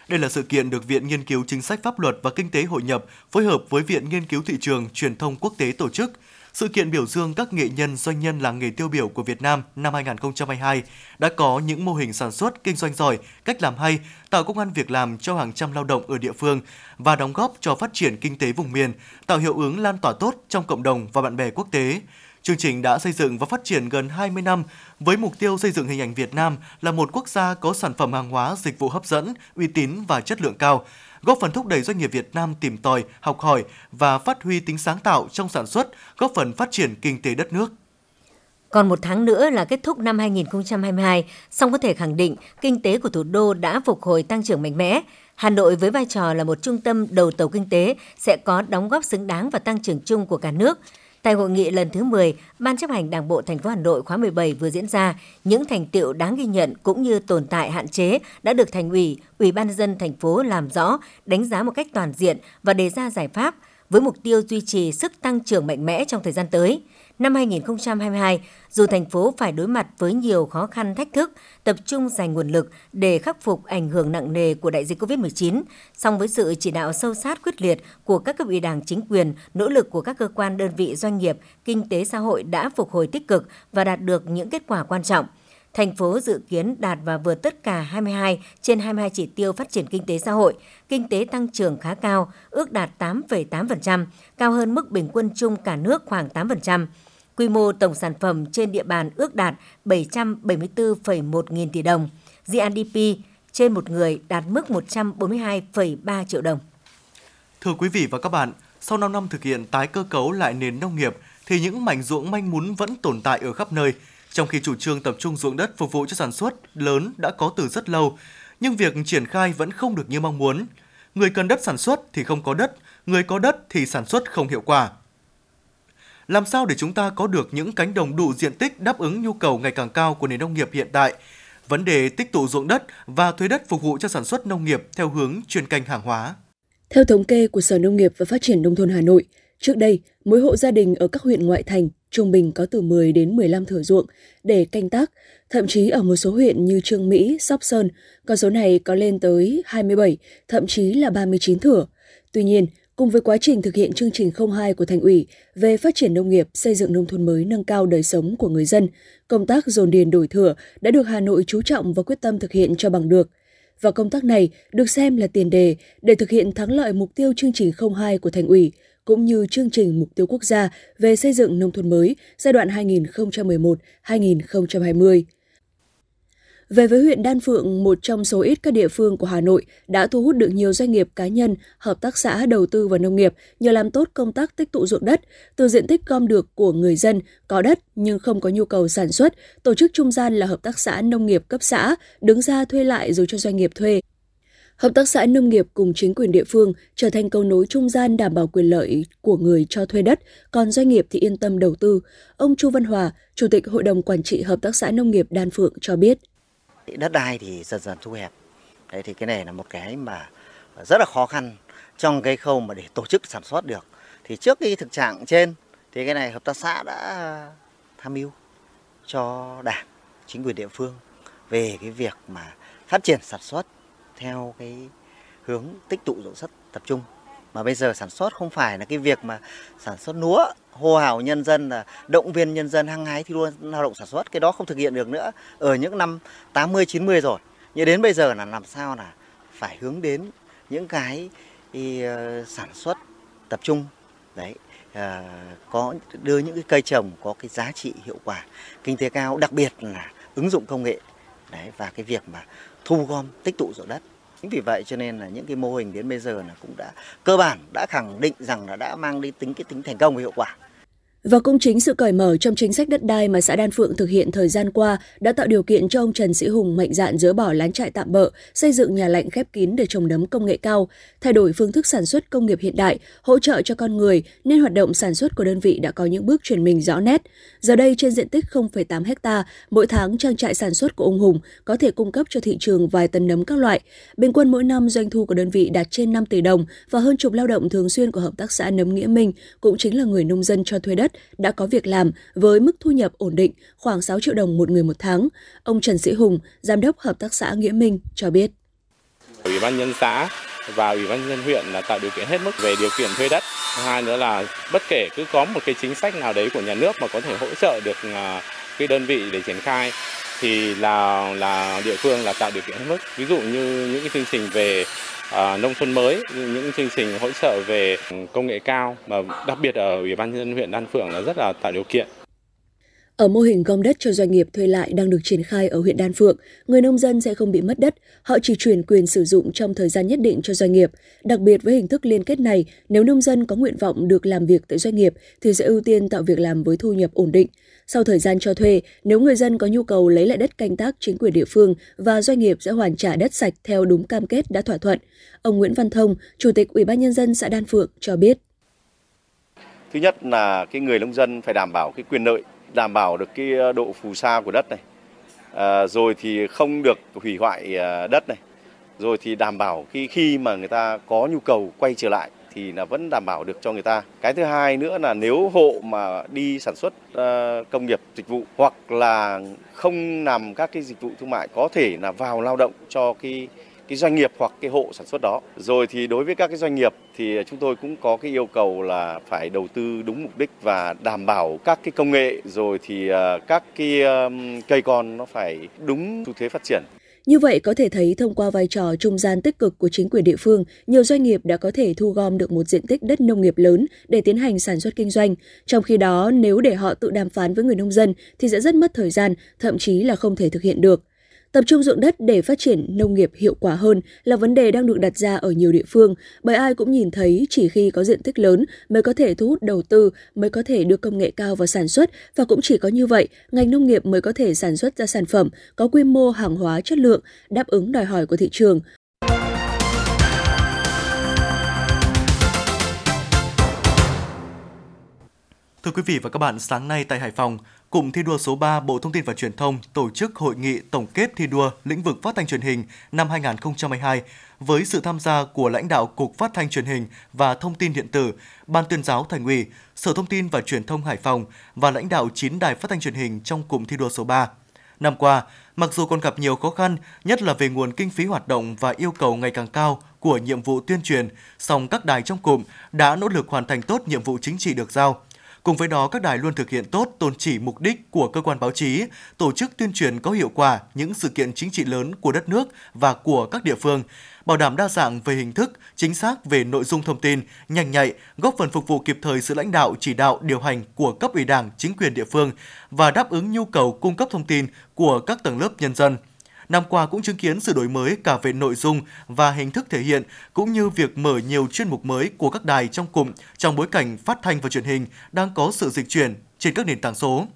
Đây là sự kiện được Viện Nghiên cứu Chính sách Pháp luật và Kinh tế hội nhập phối hợp với Viện Nghiên cứu Thị trường Truyền thông Quốc tế tổ chức. sự kiện biểu dương các nghệ nhân doanh nhân làng nghề tiêu biểu của Việt Nam năm 2022 đã có những mô hình sản xuất kinh doanh giỏi, cách làm hay, tạo công an việc làm cho hàng trăm lao động ở địa phương và đóng góp cho phát triển kinh tế vùng miền, tạo hiệu ứng lan tỏa tốt trong cộng đồng và bạn bè quốc tế. Chương trình đã xây dựng và phát triển gần 20 năm với mục tiêu xây dựng hình ảnh Việt Nam là một quốc gia có sản phẩm hàng hóa, dịch vụ hấp dẫn, uy tín và chất lượng cao, góp phần thúc đẩy doanh nghiệp Việt Nam tìm tòi, học hỏi và phát huy tính sáng tạo trong sản xuất, góp phần phát triển kinh tế đất nước. Còn một tháng nữa là kết thúc năm 2022, song có thể khẳng định kinh tế của thủ đô đã phục hồi tăng trưởng mạnh mẽ. Hà Nội với vai trò là một trung tâm đầu tàu kinh tế sẽ có đóng góp xứng đáng vào tăng trưởng chung của cả nước. Tại hội nghị lần thứ 10, Ban chấp hành Đảng bộ thành phố Hà Nội khóa 17 vừa diễn ra, những thành tiệu đáng ghi nhận cũng như tồn tại hạn chế đã được thành ủy, Ủy ban nhân dân thành phố làm rõ, đánh giá một cách toàn diện và đề ra giải pháp với mục tiêu duy trì sức tăng trưởng mạnh mẽ trong thời gian tới. Năm 2022, dù thành phố phải đối mặt với nhiều khó khăn thách thức, tập trung dành nguồn lực để khắc phục ảnh hưởng nặng nề của đại dịch COVID-19, song với sự chỉ đạo sâu sát quyết liệt của các cấp ủy đảng chính quyền, nỗ lực của các cơ quan đơn vị doanh nghiệp, kinh tế xã hội đã phục hồi tích cực và đạt được những kết quả quan trọng – thành phố dự kiến đạt và vượt tất cả 22 trên 22 chỉ tiêu phát triển kinh tế xã hội, kinh tế tăng trưởng khá cao, ước đạt 8,8%, cao hơn mức bình quân chung cả nước khoảng 8%. Quy mô tổng sản phẩm trên địa bàn ước đạt 774,1 nghìn tỷ đồng. GDP trên một người đạt mức 142,3 triệu đồng. Thưa quý vị và các bạn, sau 5 năm thực hiện tái cơ cấu lại nền nông nghiệp, thì những mảnh ruộng manh mún vẫn tồn tại ở khắp nơi – trong khi chủ trương tập trung ruộng đất phục vụ cho sản xuất lớn đã có từ rất lâu, nhưng việc triển khai vẫn không được như mong muốn. Người cần đất sản xuất thì không có đất, người có đất thì sản xuất không hiệu quả. Làm sao để chúng ta có được những cánh đồng đủ diện tích đáp ứng nhu cầu ngày càng cao của nền nông nghiệp hiện tại? Vấn đề tích tụ ruộng đất và thuế đất phục vụ cho sản xuất nông nghiệp theo hướng chuyên canh hàng hóa. Theo thống kê của Sở Nông nghiệp và Phát triển Nông thôn Hà Nội, trước đây, mỗi hộ gia đình ở các huyện ngoại thành trung bình có từ 10 đến 15 thửa ruộng để canh tác, thậm chí ở một số huyện như Trương Mỹ, Sóc Sơn, con số này có lên tới 27, thậm chí là 39 thửa. Tuy nhiên, cùng với quá trình thực hiện chương trình 02 của thành ủy về phát triển nông nghiệp, xây dựng nông thôn mới nâng cao đời sống của người dân, công tác dồn điền đổi thửa đã được Hà Nội chú trọng và quyết tâm thực hiện cho bằng được. Và công tác này được xem là tiền đề để thực hiện thắng lợi mục tiêu chương trình 02 của thành ủy, cũng như chương trình mục tiêu quốc gia về xây dựng nông thôn mới giai đoạn 2011-2020. Về với huyện Đan Phượng, một trong số ít các địa phương của Hà Nội đã thu hút được nhiều doanh nghiệp cá nhân, hợp tác xã đầu tư vào nông nghiệp nhờ làm tốt công tác tích tụ ruộng đất, từ diện tích gom được của người dân có đất nhưng không có nhu cầu sản xuất, tổ chức trung gian là hợp tác xã nông nghiệp cấp xã đứng ra thuê lại rồi cho doanh nghiệp thuê. Hợp tác xã nông nghiệp cùng chính quyền địa phương trở thành cầu nối trung gian đảm bảo quyền lợi của người cho thuê đất, còn doanh nghiệp thì yên tâm đầu tư. Ông Chu Văn Hòa, Chủ tịch Hội đồng Quản trị Hợp tác xã Nông nghiệp Đan Phượng cho biết. Đất đai thì dần dần thu hẹp. Đấy thì cái này là một cái mà rất là khó khăn trong cái khâu mà để tổ chức sản xuất được. Thì trước cái thực trạng trên thì cái này hợp tác xã đã tham mưu cho đảng, chính quyền địa phương về cái việc mà phát triển sản xuất theo cái hướng tích tụ dụng đất tập trung mà bây giờ sản xuất không phải là cái việc mà sản xuất lúa hô hào nhân dân là động viên nhân dân hăng hái thi đua lao động sản xuất. Cái đó không thực hiện được nữa ở những năm 80 90 rồi. Nhưng đến bây giờ là làm sao là phải hướng đến những cái ý, ờ, sản xuất tập trung. Đấy à, có đưa những cái cây trồng có cái giá trị hiệu quả kinh tế cao đặc biệt là ứng dụng công nghệ. Đấy và cái việc mà thu gom tích tụ ruộng đất chính vì vậy cho nên là những cái mô hình đến bây giờ là cũng đã cơ bản đã khẳng định rằng là đã mang đi tính cái tính thành công và hiệu quả và cũng chính sự cởi mở trong chính sách đất đai mà xã Đan Phượng thực hiện thời gian qua đã tạo điều kiện cho ông Trần Sĩ Hùng mạnh dạn dỡ bỏ lán trại tạm bợ, xây dựng nhà lạnh khép kín để trồng nấm công nghệ cao, thay đổi phương thức sản xuất công nghiệp hiện đại, hỗ trợ cho con người nên hoạt động sản xuất của đơn vị đã có những bước chuyển mình rõ nét. Giờ đây trên diện tích 0,8 hecta, mỗi tháng trang trại sản xuất của ông Hùng có thể cung cấp cho thị trường vài tấn nấm các loại. Bình quân mỗi năm doanh thu của đơn vị đạt trên 5 tỷ đồng và hơn chục lao động thường xuyên của hợp tác xã Nấm Nghĩa Minh cũng chính là người nông dân cho thuê đất đất đã có việc làm với mức thu nhập ổn định khoảng 6 triệu đồng một người một tháng. Ông Trần Sĩ Hùng, Giám đốc Hợp tác xã Nghĩa Minh cho biết. Ủy ban nhân xã và ủy ban nhân huyện là tạo điều kiện hết mức về điều kiện thuê đất. Hai nữa là bất kể cứ có một cái chính sách nào đấy của nhà nước mà có thể hỗ trợ được à, cái đơn vị để triển khai thì là là địa phương là tạo điều kiện hết mức. Ví dụ như những cái chương trình về à, nông thôn mới, những chương trình hỗ trợ về công nghệ cao mà đặc biệt ở ủy ban nhân dân huyện Đan Phượng là rất là tạo điều kiện. Ở mô hình gom đất cho doanh nghiệp thuê lại đang được triển khai ở huyện Đan Phượng, người nông dân sẽ không bị mất đất, họ chỉ chuyển quyền sử dụng trong thời gian nhất định cho doanh nghiệp. Đặc biệt với hình thức liên kết này, nếu nông dân có nguyện vọng được làm việc tại doanh nghiệp thì sẽ ưu tiên tạo việc làm với thu nhập ổn định. Sau thời gian cho thuê, nếu người dân có nhu cầu lấy lại đất canh tác chính quyền địa phương và doanh nghiệp sẽ hoàn trả đất sạch theo đúng cam kết đã thỏa thuận. Ông Nguyễn Văn Thông, Chủ tịch Ủy ban nhân dân xã Đan Phượng cho biết. Thứ nhất là cái người nông dân phải đảm bảo cái quyền lợi đảm bảo được cái ờ, độ phù sa của đất này à, rồi thì không được hủy hoại ờ, đất này rồi thì đảm bảo khi khi mà người ta có nhu cầu quay trở lại thì là vẫn đảm bảo được cho người ta. Cái thứ hai nữa là nếu hộ mà đi sản xuất ờ, công nghiệp dịch vụ hoặc là không làm các cái dịch vụ thương mại có thể là vào lao động cho cái cái doanh nghiệp hoặc cái hộ sản xuất đó. Rồi thì đối với các cái doanh nghiệp thì chúng tôi cũng có cái yêu cầu là phải đầu tư đúng mục đích và đảm bảo các cái công nghệ rồi thì ờ, các cái cây con nó phải đúng xu thế phát triển. Như vậy có thể thấy thông qua vai trò trung gian tích cực của chính quyền địa phương, nhiều doanh nghiệp đã có thể thu gom được một diện tích đất nông nghiệp lớn để tiến hành sản xuất kinh doanh. Trong khi đó, nếu để họ tự đàm phán với người nông dân thì sẽ rất mất thời gian, thậm chí là không thể thực hiện được. Tập trung dụng đất để phát triển nông nghiệp hiệu quả hơn là vấn đề đang được đặt ra ở nhiều địa phương, bởi ai cũng nhìn thấy chỉ khi có diện tích lớn mới có thể thu hút đầu tư, mới có thể đưa công nghệ cao vào sản xuất. Và cũng chỉ có như vậy, ngành nông nghiệp mới có thể sản xuất ra sản phẩm có quy mô hàng hóa chất lượng, đáp ứng đòi hỏi của thị trường, Thưa quý vị và các bạn, sáng nay tại Hải Phòng, Cụm thi đua số 3 Bộ Thông tin và Truyền thông tổ chức hội nghị tổng kết thi đua lĩnh vực phát thanh truyền hình năm 2022 với sự tham gia của lãnh đạo Cục Phát thanh Truyền hình và Thông tin điện tử, Ban tuyên giáo Thành ủy, Sở Thông tin và Truyền thông Hải Phòng và lãnh đạo 9 đài phát thanh truyền hình trong cụm thi đua số 3. Năm qua, mặc dù còn gặp nhiều khó khăn, nhất là về nguồn kinh phí hoạt động và yêu cầu ngày càng cao của nhiệm vụ tuyên truyền, song các đài trong cụm đã nỗ lực hoàn thành tốt nhiệm vụ chính trị được giao – Cùng với đó, các đài luôn thực hiện tốt tôn chỉ mục đích của cơ quan báo chí, tổ chức tuyên truyền có hiệu quả những sự kiện chính trị lớn của đất nước và của các địa phương, bảo đảm đa dạng về hình thức, chính xác về nội dung thông tin, nhanh nhạy, góp phần phục vụ kịp thời sự lãnh đạo, chỉ đạo, điều hành của cấp ủy Đảng, chính quyền địa phương và đáp ứng nhu cầu cung cấp thông tin của các tầng lớp nhân dân năm qua cũng chứng kiến sự đổi mới cả về nội dung và hình thức thể hiện, cũng như việc mở nhiều chuyên mục mới của các đài trong cụm trong bối cảnh phát thanh và truyền hình đang có sự dịch chuyển trên các nền tảng số.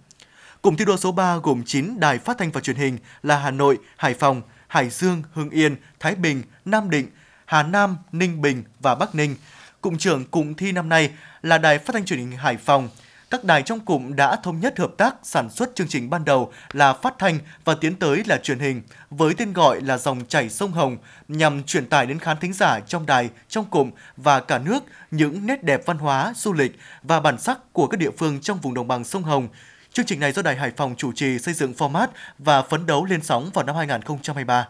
Cụm thi đua số 3 gồm 9 đài phát thanh và truyền hình là Hà Nội, Hải Phòng, Hải Dương, Hưng Yên, Thái Bình, Nam Định, Hà Nam, Ninh Bình và Bắc Ninh. Cụm trưởng cụm thi năm nay là Đài Phát thanh Truyền hình Hải Phòng, các đài trong cụm đã thống nhất hợp tác sản xuất chương trình ban đầu là phát thanh và tiến tới là truyền hình với tên gọi là dòng chảy sông Hồng nhằm truyền tải đến khán thính giả trong đài, trong cụm và cả nước những nét đẹp văn hóa, du lịch và bản sắc của các địa phương trong vùng đồng bằng sông Hồng. Chương trình này do Đài Hải Phòng chủ trì xây dựng format và phấn đấu lên sóng vào năm 2023.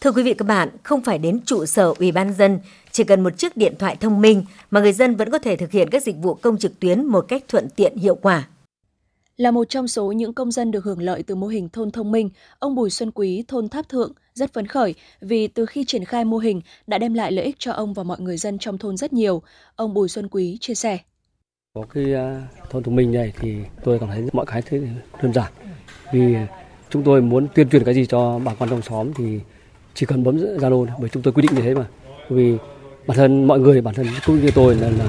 Thưa quý vị các bạn, không phải đến trụ sở Ủy ban dân, chỉ cần một chiếc điện thoại thông minh mà người dân vẫn có thể thực hiện các dịch vụ công trực tuyến một cách thuận tiện hiệu quả. Là một trong số những công dân được hưởng lợi từ mô hình thôn thông minh, ông Bùi Xuân Quý, thôn Tháp Thượng, rất phấn khởi vì từ khi triển khai mô hình đã đem lại lợi ích cho ông và mọi người dân trong thôn rất nhiều. Ông Bùi Xuân Quý chia sẻ. Có cái à, thôn thông minh này thì tôi cảm thấy mọi cái thế đơn giản. Vì chúng tôi muốn tuyên truyền cái gì cho bà con trong xóm thì chỉ cần bấm Zalo bởi chúng tôi quy định như thế mà. Vì bản thân mọi người bản thân cũng như tôi là, là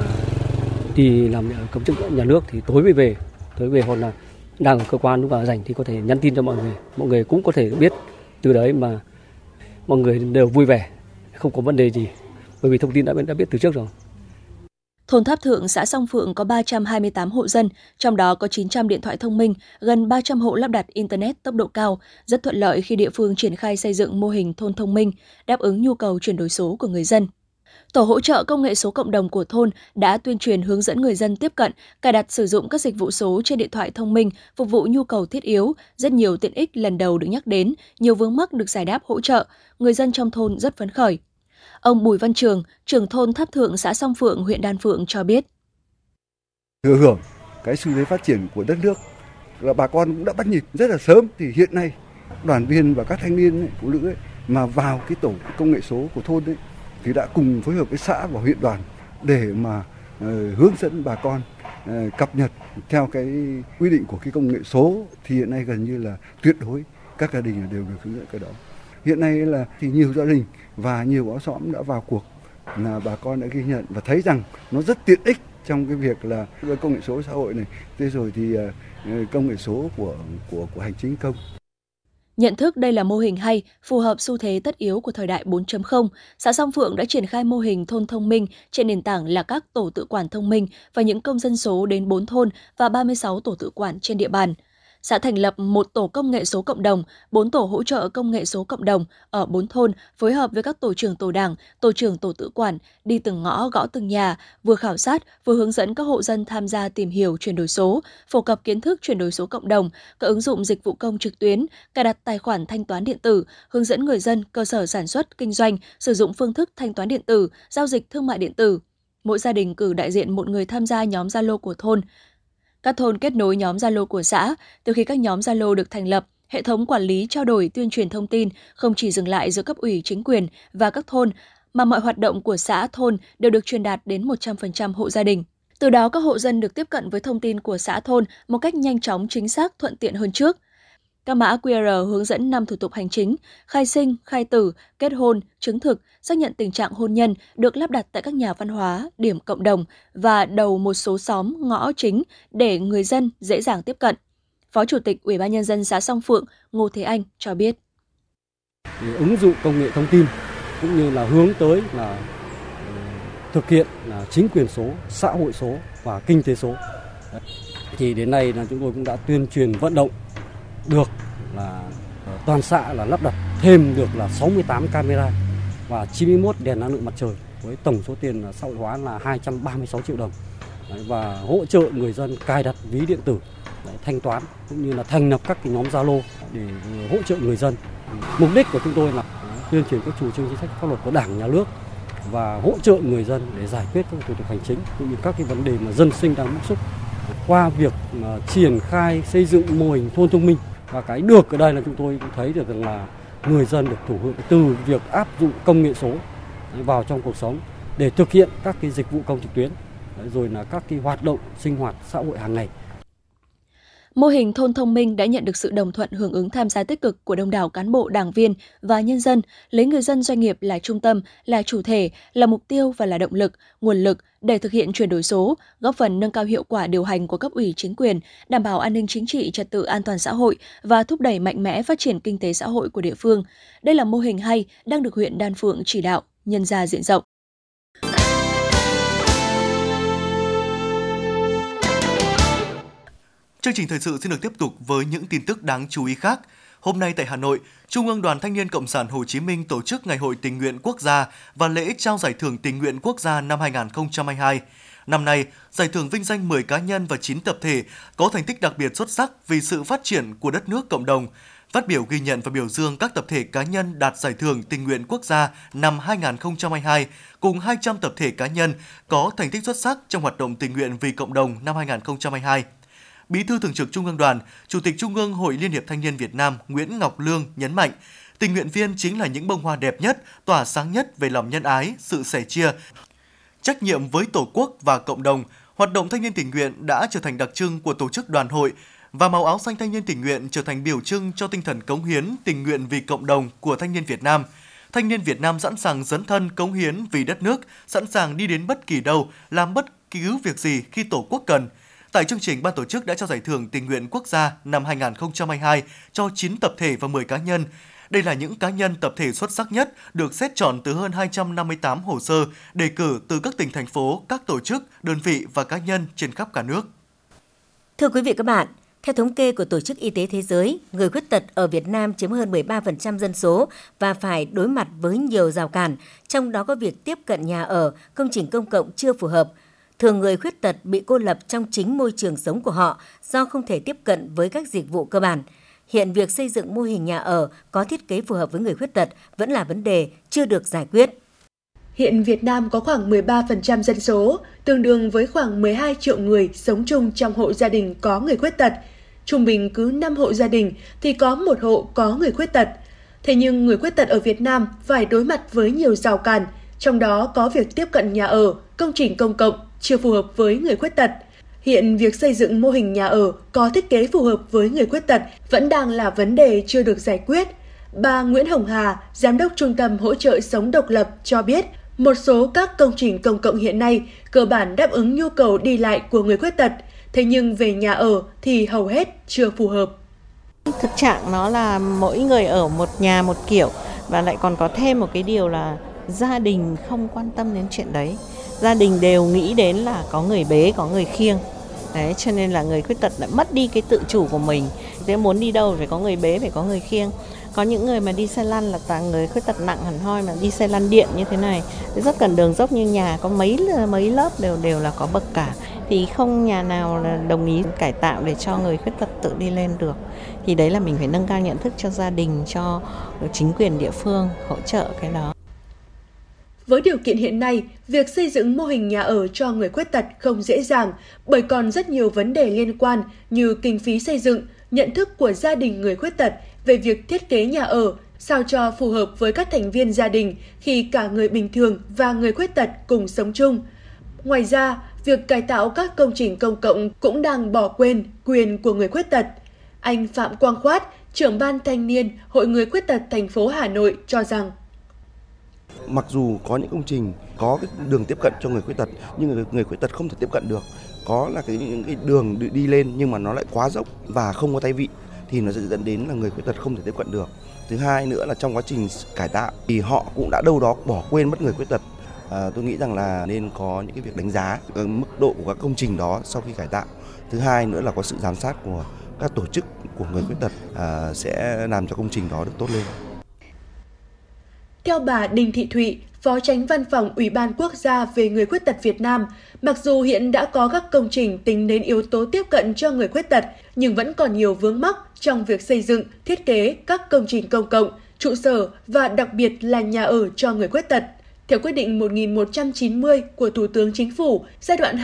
đi làm công chức nhà nước thì tối mới về. Tối về hoặc là đang ở cơ quan lúc nào rảnh thì có thể nhắn tin cho mọi người. Mọi người cũng có thể biết từ đấy mà mọi người đều vui vẻ không có vấn đề gì. Bởi vì thông tin đã đã biết từ trước rồi. Thôn Tháp Thượng, xã Song Phượng có 328 hộ dân, trong đó có 900 điện thoại thông minh, gần 300 hộ lắp đặt Internet tốc độ cao, rất thuận lợi khi địa phương triển khai xây dựng mô hình thôn thông minh, đáp ứng nhu cầu chuyển đổi số của người dân. Tổ hỗ trợ công nghệ số cộng đồng của thôn đã tuyên truyền hướng dẫn người dân tiếp cận, cài đặt sử dụng các dịch vụ số trên điện thoại thông minh phục vụ nhu cầu thiết yếu, rất nhiều tiện ích lần đầu được nhắc đến, nhiều vướng mắc được giải đáp hỗ trợ, người dân trong thôn rất phấn khởi. Ông Bùi Văn Trường, trưởng thôn Tháp Thượng xã Song Phượng, huyện Đan Phượng cho biết. Thừa hưởng cái xu thế phát triển của đất nước là bà con cũng đã bắt nhịp rất là sớm thì hiện nay đoàn viên và các thanh niên phụ nữ ấy, mà vào cái tổ công nghệ số của thôn ấy, thì đã cùng phối hợp với xã và huyện đoàn để mà uh, hướng dẫn bà con uh, cập nhật theo cái quy định của cái công nghệ số thì hiện nay gần như là tuyệt đối các gia đình đều được hướng dẫn cái đó. Hiện nay là thì nhiều gia đình và nhiều ngõ xóm đã vào cuộc là bà con đã ghi nhận và thấy rằng nó rất tiện ích trong cái việc là công nghệ số xã hội này, thế rồi thì ờ, công nghệ số của của của hành chính công. Nhận thức đây là mô hình hay, phù hợp xu thế tất yếu của thời đại 4.0, xã Song Phượng đã triển khai mô hình thôn thông minh trên nền tảng là các tổ tự quản thông minh và những công dân số đến 4 thôn và 36 tổ tự quản trên địa bàn – xã thành lập một tổ công nghệ số cộng đồng, bốn tổ hỗ trợ công nghệ số cộng đồng ở bốn thôn, phối hợp với các tổ trưởng tổ đảng, tổ trưởng tổ tự quản, đi từng ngõ gõ từng nhà, vừa khảo sát, vừa hướng dẫn các hộ dân tham gia tìm hiểu chuyển đổi số, phổ cập kiến thức chuyển đổi số cộng đồng, các ứng dụng dịch vụ công trực tuyến, cài đặt tài khoản thanh toán điện tử, hướng dẫn người dân cơ sở sản xuất, kinh doanh sử dụng phương thức thanh toán điện tử, giao dịch thương mại điện tử. Mỗi gia đình cử đại diện một người tham gia nhóm Zalo của thôn, các thôn kết nối nhóm Zalo của xã, từ khi các nhóm Zalo được thành lập, hệ thống quản lý trao đổi tuyên truyền thông tin không chỉ dừng lại giữa cấp ủy chính quyền và các thôn, mà mọi hoạt động của xã thôn đều được truyền đạt đến 100% hộ gia đình. Từ đó các hộ dân được tiếp cận với thông tin của xã thôn một cách nhanh chóng, chính xác, thuận tiện hơn trước – các mã QR hướng dẫn 5 thủ tục hành chính, khai sinh, khai tử, kết hôn, chứng thực, xác nhận tình trạng hôn nhân được lắp đặt tại các nhà văn hóa, điểm cộng đồng và đầu một số xóm, ngõ chính để người dân dễ dàng tiếp cận. Phó Chủ tịch Ủy ban nhân dân xã Song Phượng Ngô Thế Anh cho biết. Ứng dụng công nghệ thông tin cũng như là hướng tới là ừ, thực hiện là chính quyền số, xã hội số và kinh tế số. Thì đến nay là chúng tôi cũng đã tuyên truyền vận động được là ờ, toàn xã là lắp đặt thêm được là 68 camera và 91 đèn năng lượng mặt trời với tổng số tiền ờ, xã hội hóa là 236 triệu đồng và hỗ trợ người dân cài đặt ví điện tử Đấy, thanh toán cũng như là thành lập các cái nhóm Zalo để ờ, hỗ trợ người dân. Mục đích của chúng tôi là tuyên truyền các chủ trương chính sách pháp luật của Đảng, Nhà nước và hỗ trợ người dân để giải quyết các thủ tục hành chính cũng như các cái vấn đề mà dân sinh đang bức xúc qua việc mà triển khai xây dựng mô hình thôn thông minh và cái được ở đây là chúng tôi cũng thấy được rằng là người dân được thụ hưởng từ việc áp dụng công nghệ số vào trong cuộc sống để thực hiện các cái dịch vụ công trực tuyến. Rồi là các cái hoạt động sinh hoạt xã hội hàng ngày. Mô hình thôn thông minh đã nhận được sự đồng thuận hưởng ứng tham gia tích cực của đông đảo cán bộ, đảng viên và nhân dân, lấy người dân doanh nghiệp là trung tâm, là chủ thể, là mục tiêu và là động lực, nguồn lực để thực hiện chuyển đổi số, góp phần nâng cao hiệu quả điều hành của cấp ủy chính quyền, đảm bảo an ninh chính trị, trật tự an toàn xã hội và thúc đẩy mạnh mẽ phát triển kinh tế xã hội của địa phương. Đây là mô hình hay đang được huyện Đan Phượng chỉ đạo, nhân ra diện rộng. Chương trình thời sự xin được tiếp tục với những tin tức đáng chú ý khác. Hôm nay tại Hà Nội, Trung ương Đoàn Thanh niên Cộng sản Hồ Chí Minh tổ chức Ngày hội tình nguyện quốc gia và lễ trao giải thưởng tình nguyện quốc gia năm 2022. Năm nay, giải thưởng vinh danh 10 cá nhân và 9 tập thể có thành tích đặc biệt xuất sắc vì sự phát triển của đất nước cộng đồng. Phát biểu ghi nhận và biểu dương các tập thể cá nhân đạt giải thưởng tình nguyện quốc gia năm 2022 cùng 200 tập thể cá nhân có thành tích xuất sắc trong hoạt động tình nguyện vì cộng đồng năm 2022. Bí thư Thường trực Trung ương Đoàn, Chủ tịch Trung ương Hội Liên hiệp Thanh niên Việt Nam Nguyễn Ngọc Lương nhấn mạnh, tình nguyện viên chính là những bông hoa đẹp nhất, tỏa sáng nhất về lòng nhân ái, sự sẻ chia, trách nhiệm với Tổ quốc và cộng đồng. Hoạt động thanh niên tình nguyện đã trở thành đặc trưng của tổ chức đoàn hội và màu áo xanh thanh niên tình nguyện trở thành biểu trưng cho tinh thần cống hiến tình nguyện vì cộng đồng của thanh niên Việt Nam. Thanh niên Việt Nam sẵn sàng dấn thân cống hiến vì đất nước, sẵn sàng đi đến bất kỳ đâu, làm bất cứ việc gì khi Tổ quốc cần – Tại chương trình, ban tổ chức đã trao giải thưởng tình nguyện quốc gia năm 2022 cho 9 tập thể và 10 cá nhân. Đây là những cá nhân tập thể xuất sắc nhất được xét chọn từ hơn 258 hồ sơ đề cử từ các tỉnh thành phố, các tổ chức, đơn vị và cá nhân trên khắp cả nước. Thưa quý vị các bạn, theo thống kê của Tổ chức Y tế Thế giới, người khuyết tật ở Việt Nam chiếm hơn 13% dân số và phải đối mặt với nhiều rào cản, trong đó có việc tiếp cận nhà ở, công trình công cộng chưa phù hợp, Thường người khuyết tật bị cô lập trong chính môi trường sống của họ do không thể tiếp cận với các dịch vụ cơ bản. Hiện việc xây dựng mô hình nhà ở có thiết kế phù hợp với người khuyết tật vẫn là vấn đề chưa được giải quyết. Hiện Việt Nam có khoảng 13% dân số, tương đương với khoảng 12 triệu người sống chung trong hộ gia đình có người khuyết tật. Trung bình cứ 5 hộ gia đình thì có một hộ có người khuyết tật. Thế nhưng người khuyết tật ở Việt Nam phải đối mặt với nhiều rào cản, trong đó có việc tiếp cận nhà ở, công trình công cộng chưa phù hợp với người khuyết tật. Hiện việc xây dựng mô hình nhà ở có thiết kế phù hợp với người khuyết tật vẫn đang là vấn đề chưa được giải quyết. Bà Nguyễn Hồng Hà, Giám đốc Trung tâm Hỗ trợ Sống Độc lập cho biết, một số các công trình công cộng hiện nay cơ bản đáp ứng nhu cầu đi lại của người khuyết tật, thế nhưng về nhà ở thì hầu hết chưa phù hợp. Thực trạng nó là mỗi người ở một nhà một kiểu và lại còn có thêm một cái điều là gia đình không quan tâm đến chuyện đấy. Gia đình đều nghĩ đến là có người bế, có người khiêng. Đấy, cho nên là người khuyết tật lại mất đi cái tự chủ của mình. Thế muốn đi đâu phải có người bế, phải có người khiêng. Có những người mà đi xe lăn là toàn người khuyết tật nặng hẳn hoi mà đi xe lăn điện như thế này. Rất cần đường dốc như nhà có mấy mấy lớp đều đều là có bậc cả. Thì không nhà nào là đồng ý cải tạo để cho người khuyết tật tự đi lên được. Thì đấy là mình phải nâng cao nhận thức cho gia đình cho chính quyền địa phương hỗ trợ cái đó với điều kiện hiện nay, việc xây dựng mô hình nhà ở cho người khuyết tật không dễ dàng bởi còn rất nhiều vấn đề liên quan như kinh phí xây dựng, nhận thức của gia đình người khuyết tật về việc thiết kế nhà ở sao cho phù hợp với các thành viên gia đình khi cả người bình thường và người khuyết tật cùng sống chung. Ngoài ra, việc cải tạo các công trình công cộng cũng đang bỏ quên quyền của người khuyết tật. Anh Phạm Quang Khoát, trưởng ban thanh niên Hội người khuyết tật thành phố Hà Nội cho rằng Mặc dù có những công trình có cái đường tiếp cận cho người khuyết tật nhưng người, người khuyết tật không thể tiếp cận được. Có là cái những cái đường đi lên nhưng mà nó lại quá dốc và không có tay vị thì nó sẽ dẫn đến là người khuyết tật không thể tiếp cận được. Thứ hai nữa là trong quá trình cải tạo thì họ cũng đã đâu đó bỏ quên mất người khuyết tật. À, tôi nghĩ rằng là nên có những cái việc đánh giá ờ, mức độ của các công trình đó sau khi cải tạo. Thứ hai nữa là có sự giám sát của các tổ chức của người khuyết tật à, sẽ làm cho công trình đó được tốt lên theo bà Đinh Thị Thụy, Phó Tránh Văn phòng Ủy ban Quốc gia về người khuyết tật Việt Nam, mặc dù hiện đã có các công trình tính đến yếu tố tiếp cận cho người khuyết tật, nhưng vẫn còn nhiều vướng mắc trong việc xây dựng, thiết kế các công trình công cộng, trụ sở và đặc biệt là nhà ở cho người khuyết tật. Theo quyết định 1190 của Thủ tướng Chính phủ giai đoạn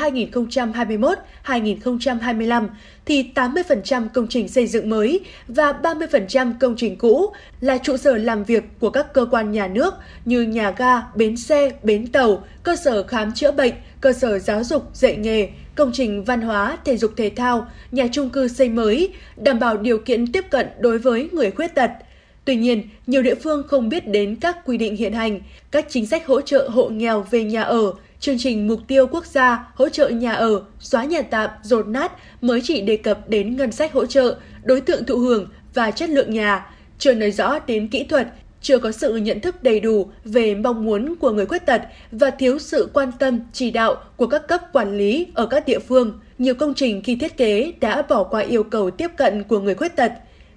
2021-2025 thì 80% công trình xây dựng mới và 30% công trình cũ là trụ sở làm việc của các cơ quan nhà nước như nhà ga, bến xe, bến tàu, cơ sở khám chữa bệnh, cơ sở giáo dục, dạy nghề, công trình văn hóa, thể dục thể thao, nhà trung cư xây mới, đảm bảo điều kiện tiếp cận đối với người khuyết tật – Tuy nhiên, nhiều địa phương không biết đến các quy định hiện hành, các chính sách hỗ trợ hộ nghèo về nhà ở, chương trình mục tiêu quốc gia hỗ trợ nhà ở, xóa nhà tạm, rột nát mới chỉ đề cập đến ngân sách hỗ trợ, đối tượng thụ hưởng và chất lượng nhà, chưa nói rõ đến kỹ thuật, chưa có sự nhận thức đầy đủ về mong muốn của người khuyết tật và thiếu sự quan tâm chỉ đạo của các cấp quản lý ở các địa phương. Nhiều công trình khi thiết kế đã bỏ qua yêu cầu tiếp cận của người khuyết tật,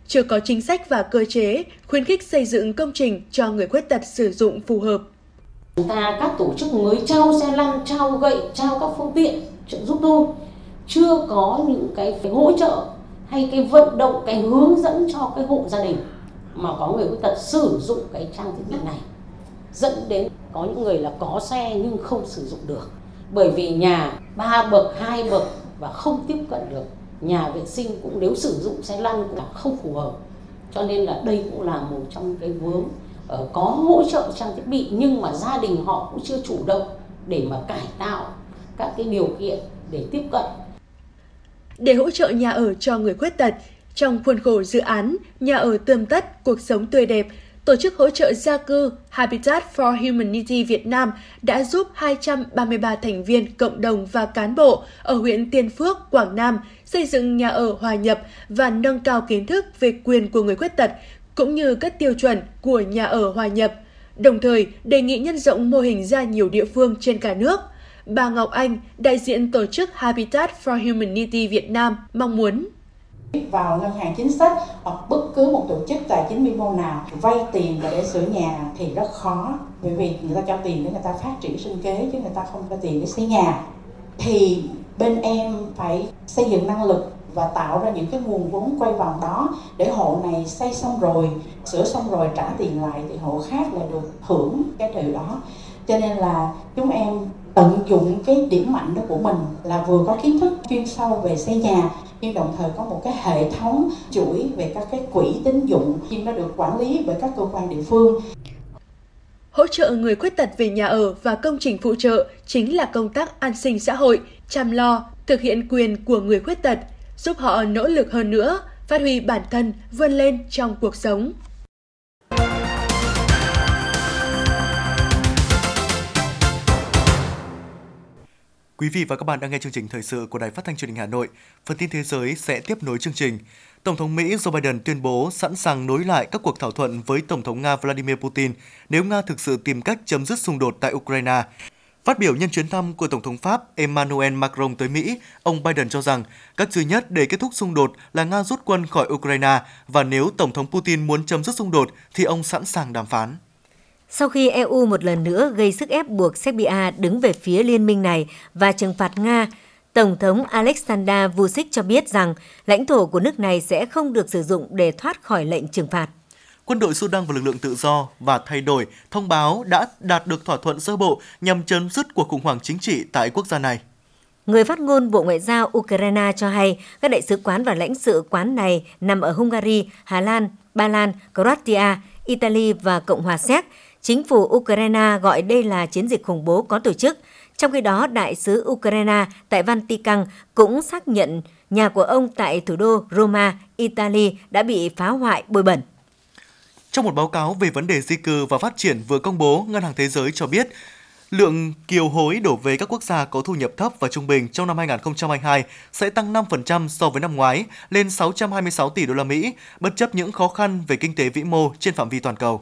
chưa có chính sách và cơ chế khuyến khích xây dựng công trình cho người khuyết tật sử dụng phù hợp. Chúng ta các tổ chức mới trao xe lăn, trao gậy, trao các phương tiện trợ giúp tôi chưa có những cái hỗ trợ hay cái vận động, cái hướng dẫn cho cái hộ gia đình mà có người khuyết tật sử dụng cái trang thiết bị này. Dẫn đến có những người là có xe nhưng không sử dụng được. Bởi vì nhà ba bậc hai bậc và không tiếp cận được. Nhà vệ sinh cũng nếu sử dụng xe lăn cũng là không phù hợp. Cho nên là đây cũng là một trong cái vướng Ờ, có hỗ trợ trang thiết bị nhưng mà gia đình họ cũng chưa chủ động để mà cải tạo các cái điều kiện để tiếp cận. Để hỗ trợ nhà ở cho người khuyết tật trong khuôn khổ dự án nhà ở tươm tất cuộc sống tươi đẹp Tổ chức hỗ trợ gia cư Habitat for Humanity Việt Nam đã giúp 233 thành viên cộng đồng và cán bộ ở huyện Tiên Phước, Quảng Nam xây dựng nhà ở hòa nhập và nâng cao kiến thức về quyền của người khuyết tật cũng như các tiêu chuẩn của nhà ở hòa nhập. Đồng thời, đề nghị nhân rộng mô hình ra nhiều địa phương trên cả nước. Bà Ngọc Anh, đại diện tổ chức Habitat for Humanity Việt Nam, mong muốn vào ngân hàng chính sách hoặc bất cứ một tổ chức tài chính vĩ mô nào vay tiền và để sửa nhà thì rất khó bởi vì người ta cho tiền để người ta phát triển sinh kế chứ người ta không có tiền để xây nhà thì bên em phải xây dựng năng lực và tạo ra những cái nguồn vốn quay vòng đó để hộ này xây xong rồi sửa xong rồi trả tiền lại thì hộ khác lại được hưởng cái điều đó. Cho nên là chúng em tận dụng cái điểm mạnh đó của mình là vừa có kiến thức chuyên sâu về xây nhà nhưng đồng thời có một cái hệ thống chuỗi về các cái quỹ tín dụng nhưng nó được quản lý bởi các cơ quan địa phương. Hỗ trợ người khuyết tật về nhà ở và công trình phụ trợ chính là công tác an sinh xã hội, chăm lo, thực hiện quyền của người khuyết tật, giúp họ nỗ lực hơn nữa, phát huy bản thân, vươn lên trong cuộc sống. Quý vị và các bạn đang nghe chương trình thời sự của Đài Phát thanh Truyền hình Hà Nội. Phần tin thế giới sẽ tiếp nối chương trình. Tổng thống Mỹ Joe Biden tuyên bố sẵn sàng nối lại các cuộc thảo thuận với Tổng thống Nga Vladimir Putin nếu Nga thực sự tìm cách chấm dứt xung đột tại Ukraine. Phát biểu nhân chuyến thăm của Tổng thống Pháp Emmanuel Macron tới Mỹ, ông Biden cho rằng cách duy nhất để kết thúc xung đột là Nga rút quân khỏi Ukraine và nếu Tổng thống Putin muốn chấm dứt xung đột thì ông sẵn sàng đàm phán. Sau khi EU một lần nữa gây sức ép buộc Serbia đứng về phía liên minh này và trừng phạt Nga, Tổng thống Alexander Vucic cho biết rằng lãnh thổ của nước này sẽ không được sử dụng để thoát khỏi lệnh trừng phạt. Quân đội Sudan và lực lượng tự do và thay đổi thông báo đã đạt được thỏa thuận sơ bộ nhằm chấm dứt cuộc khủng hoảng chính trị tại quốc gia này. Người phát ngôn Bộ Ngoại giao Ukraine cho hay các đại sứ quán và lãnh sự quán này nằm ở Hungary, Hà Lan, Ba Lan, Croatia, Italy và Cộng hòa Séc. Chính phủ Ukraine gọi đây là chiến dịch khủng bố có tổ chức. Trong khi đó, đại sứ Ukraine tại Vatican cũng xác nhận nhà của ông tại thủ đô Roma, Italy đã bị phá hoại bồi bẩn. Trong một báo cáo về vấn đề di cư và phát triển vừa công bố, Ngân hàng Thế giới cho biết lượng kiều hối đổ về các quốc gia có thu nhập thấp và trung bình trong năm 2022 sẽ tăng 5% so với năm ngoái lên 626 tỷ đô la Mỹ, bất chấp những khó khăn về kinh tế vĩ mô trên phạm vi toàn cầu.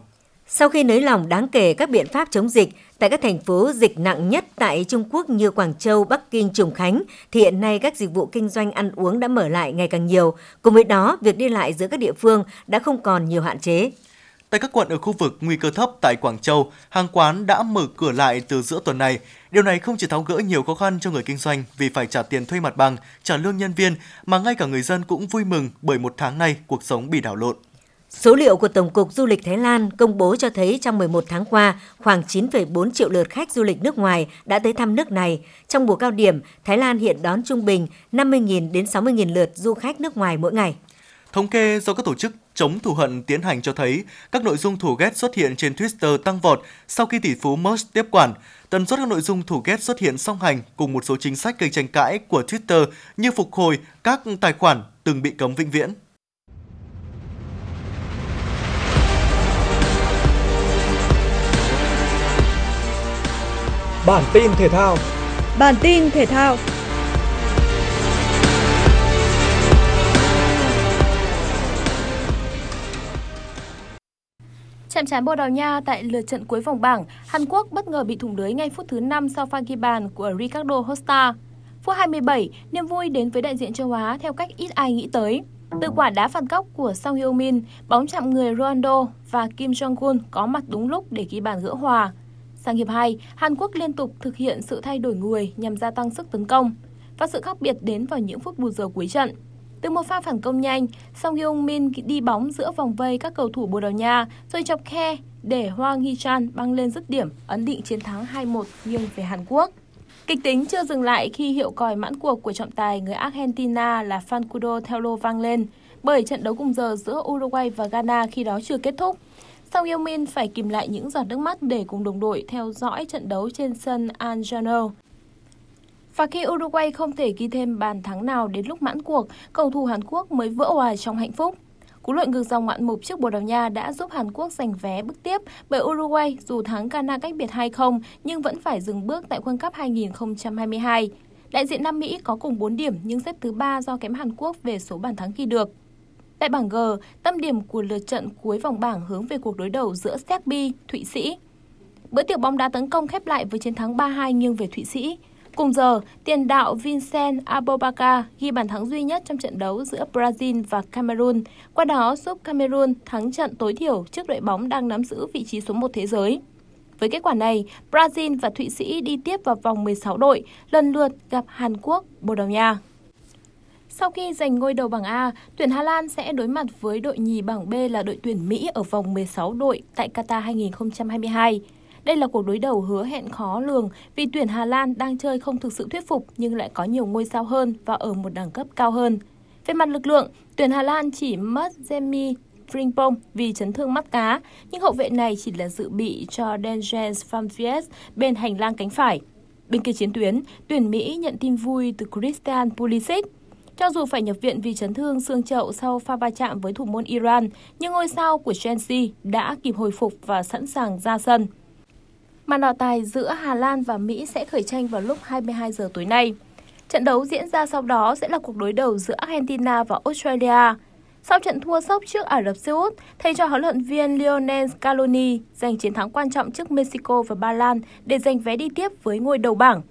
Sau khi nới lỏng đáng kể các biện pháp chống dịch tại các thành phố dịch nặng nhất tại Trung Quốc như Quảng Châu, Bắc Kinh, Trùng Khánh, thì hiện nay các dịch vụ kinh doanh ăn uống đã mở lại ngày càng nhiều. Cùng với đó, việc đi lại giữa các địa phương đã không còn nhiều hạn chế. Tại các quận ở khu vực nguy cơ thấp tại Quảng Châu, hàng quán đã mở cửa lại từ giữa tuần này. Điều này không chỉ tháo gỡ nhiều khó khăn cho người kinh doanh vì phải trả tiền thuê mặt bằng, trả lương nhân viên, mà ngay cả người dân cũng vui mừng bởi một tháng nay cuộc sống bị đảo lộn. Số liệu của Tổng cục Du lịch Thái Lan công bố cho thấy trong 11 tháng qua, khoảng 9,4 triệu lượt khách du lịch nước ngoài đã tới thăm nước này. Trong mùa cao điểm, Thái Lan hiện đón trung bình 50.000 đến 60.000 lượt du khách nước ngoài mỗi ngày. Thống kê do các tổ chức chống thù hận tiến hành cho thấy các nội dung thù ghét xuất hiện trên Twitter tăng vọt sau khi tỷ phú Musk tiếp quản. Tần suất các nội dung thù ghét xuất hiện song hành cùng một số chính sách gây tranh cãi của Twitter như phục hồi các tài khoản từng bị cấm vĩnh viễn. Bản tin thể thao Bản tin thể thao Chạm trán Bồ Đào Nha tại lượt trận cuối vòng bảng, Hàn Quốc bất ngờ bị thủng lưới ngay phút thứ 5 sau pha ghi bàn của Ricardo Hosta. Phút 27, niềm vui đến với đại diện châu Á theo cách ít ai nghĩ tới. Từ quả đá phạt góc của Song Hyo Min, bóng chạm người Ronaldo và Kim Jong-un có mặt đúng lúc để ghi bàn gỡ hòa. Sang hiệp 2, Hàn Quốc liên tục thực hiện sự thay đổi người nhằm gia tăng sức tấn công và sự khác biệt đến vào những phút bù giờ cuối trận. Từ một pha phản công nhanh, Song Hyung Min đi bóng giữa vòng vây các cầu thủ Bồ Đào Nha rồi chọc khe để Hoàng Hee-chan băng lên dứt điểm, ấn định chiến thắng 2-1 nghiêng về Hàn Quốc. Kịch tính chưa dừng lại khi hiệu còi mãn cuộc của trọng tài người Argentina là Fancudo Telo vang lên, bởi trận đấu cùng giờ giữa Uruguay và Ghana khi đó chưa kết thúc. Song Hyung Min phải kìm lại những giọt nước mắt để cùng đồng đội theo dõi trận đấu trên sân Anjano. Và khi Uruguay không thể ghi thêm bàn thắng nào đến lúc mãn cuộc, cầu thủ Hàn Quốc mới vỡ hòa trong hạnh phúc. Cú lội ngược dòng ngoạn mục trước Bồ Đào Nha đã giúp Hàn Quốc giành vé bước tiếp bởi Uruguay dù thắng Ghana cách biệt 2-0 nhưng vẫn phải dừng bước tại World Cup 2022. Đại diện Nam Mỹ có cùng 4 điểm nhưng xếp thứ 3 do kém Hàn Quốc về số bàn thắng ghi được. Tại bảng G, tâm điểm của lượt trận cuối vòng bảng hướng về cuộc đối đầu giữa Serbia, Thụy Sĩ. Bữa tiệc bóng đá tấn công khép lại với chiến thắng 3-2 nghiêng về Thụy Sĩ. Cùng giờ, tiền đạo Vincent Abobaka ghi bàn thắng duy nhất trong trận đấu giữa Brazil và Cameroon, qua đó giúp Cameroon thắng trận tối thiểu trước đội bóng đang nắm giữ vị trí số 1 thế giới. Với kết quả này, Brazil và Thụy Sĩ đi tiếp vào vòng 16 đội, lần lượt gặp Hàn Quốc, Bồ Đào Nha. Sau khi giành ngôi đầu bảng A, tuyển Hà Lan sẽ đối mặt với đội nhì bảng B là đội tuyển Mỹ ở vòng 16 đội tại Qatar 2022. Đây là cuộc đối đầu hứa hẹn khó lường vì tuyển Hà Lan đang chơi không thực sự thuyết phục nhưng lại có nhiều ngôi sao hơn và ở một đẳng cấp cao hơn. Về mặt lực lượng, tuyển Hà Lan chỉ mất Jemmy Frimpong vì chấn thương mắt cá, nhưng hậu vệ này chỉ là dự bị cho Dengens Famfies bên hành lang cánh phải. Bên kia chiến tuyến, tuyển Mỹ nhận tin vui từ Christian Pulisic. Cho dù phải nhập viện vì chấn thương xương chậu sau pha va chạm với thủ môn Iran, nhưng ngôi sao của Chelsea đã kịp hồi phục và sẵn sàng ra sân. Màn đỏ tài giữa Hà Lan và Mỹ sẽ khởi tranh vào lúc 22 giờ tối nay. Trận đấu diễn ra sau đó sẽ là cuộc đối đầu giữa Argentina và Australia. Sau trận thua sốc trước Ả Rập Xê Út, thầy cho huấn luyện viên Lionel Scaloni giành chiến thắng quan trọng trước Mexico và Ba Lan để giành vé đi tiếp với ngôi đầu bảng.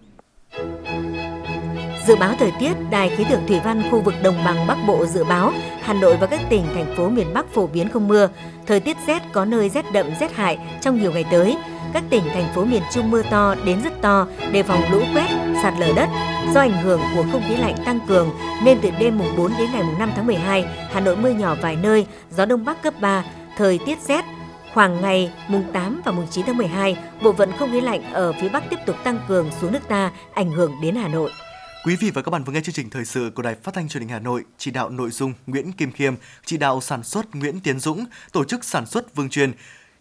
Dự báo thời tiết, Đài khí tượng thủy văn khu vực đồng bằng Bắc Bộ dự báo Hà Nội và các tỉnh thành phố miền Bắc phổ biến không mưa, thời tiết rét có nơi rét đậm rét hại trong nhiều ngày tới. Các tỉnh thành phố miền Trung mưa to đến rất to, đề phòng lũ quét, sạt lở đất. Do ảnh hưởng của không khí lạnh tăng cường nên từ đêm mùng 4 đến ngày mùng 5 tháng 12, Hà Nội mưa nhỏ vài nơi, gió đông bắc cấp 3, thời tiết rét, Khoảng ngày mùng 8 và mùng 9 tháng 12, bộ phận không khí lạnh ở phía Bắc tiếp tục tăng cường xuống nước ta, ảnh hưởng đến Hà Nội. Quý vị và các bạn vừa nghe chương trình thời sự của Đài Phát thanh Truyền hình Hà Nội, chỉ đạo nội dung Nguyễn Kim Khiêm, chỉ đạo sản xuất Nguyễn Tiến Dũng, tổ chức sản xuất Vương Truyền.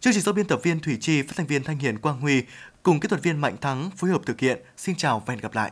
Chương trình do biên tập viên Thủy Chi, phát thanh viên Thanh Hiền Quang Huy cùng kỹ thuật viên Mạnh Thắng phối hợp thực hiện. Xin chào và hẹn gặp lại.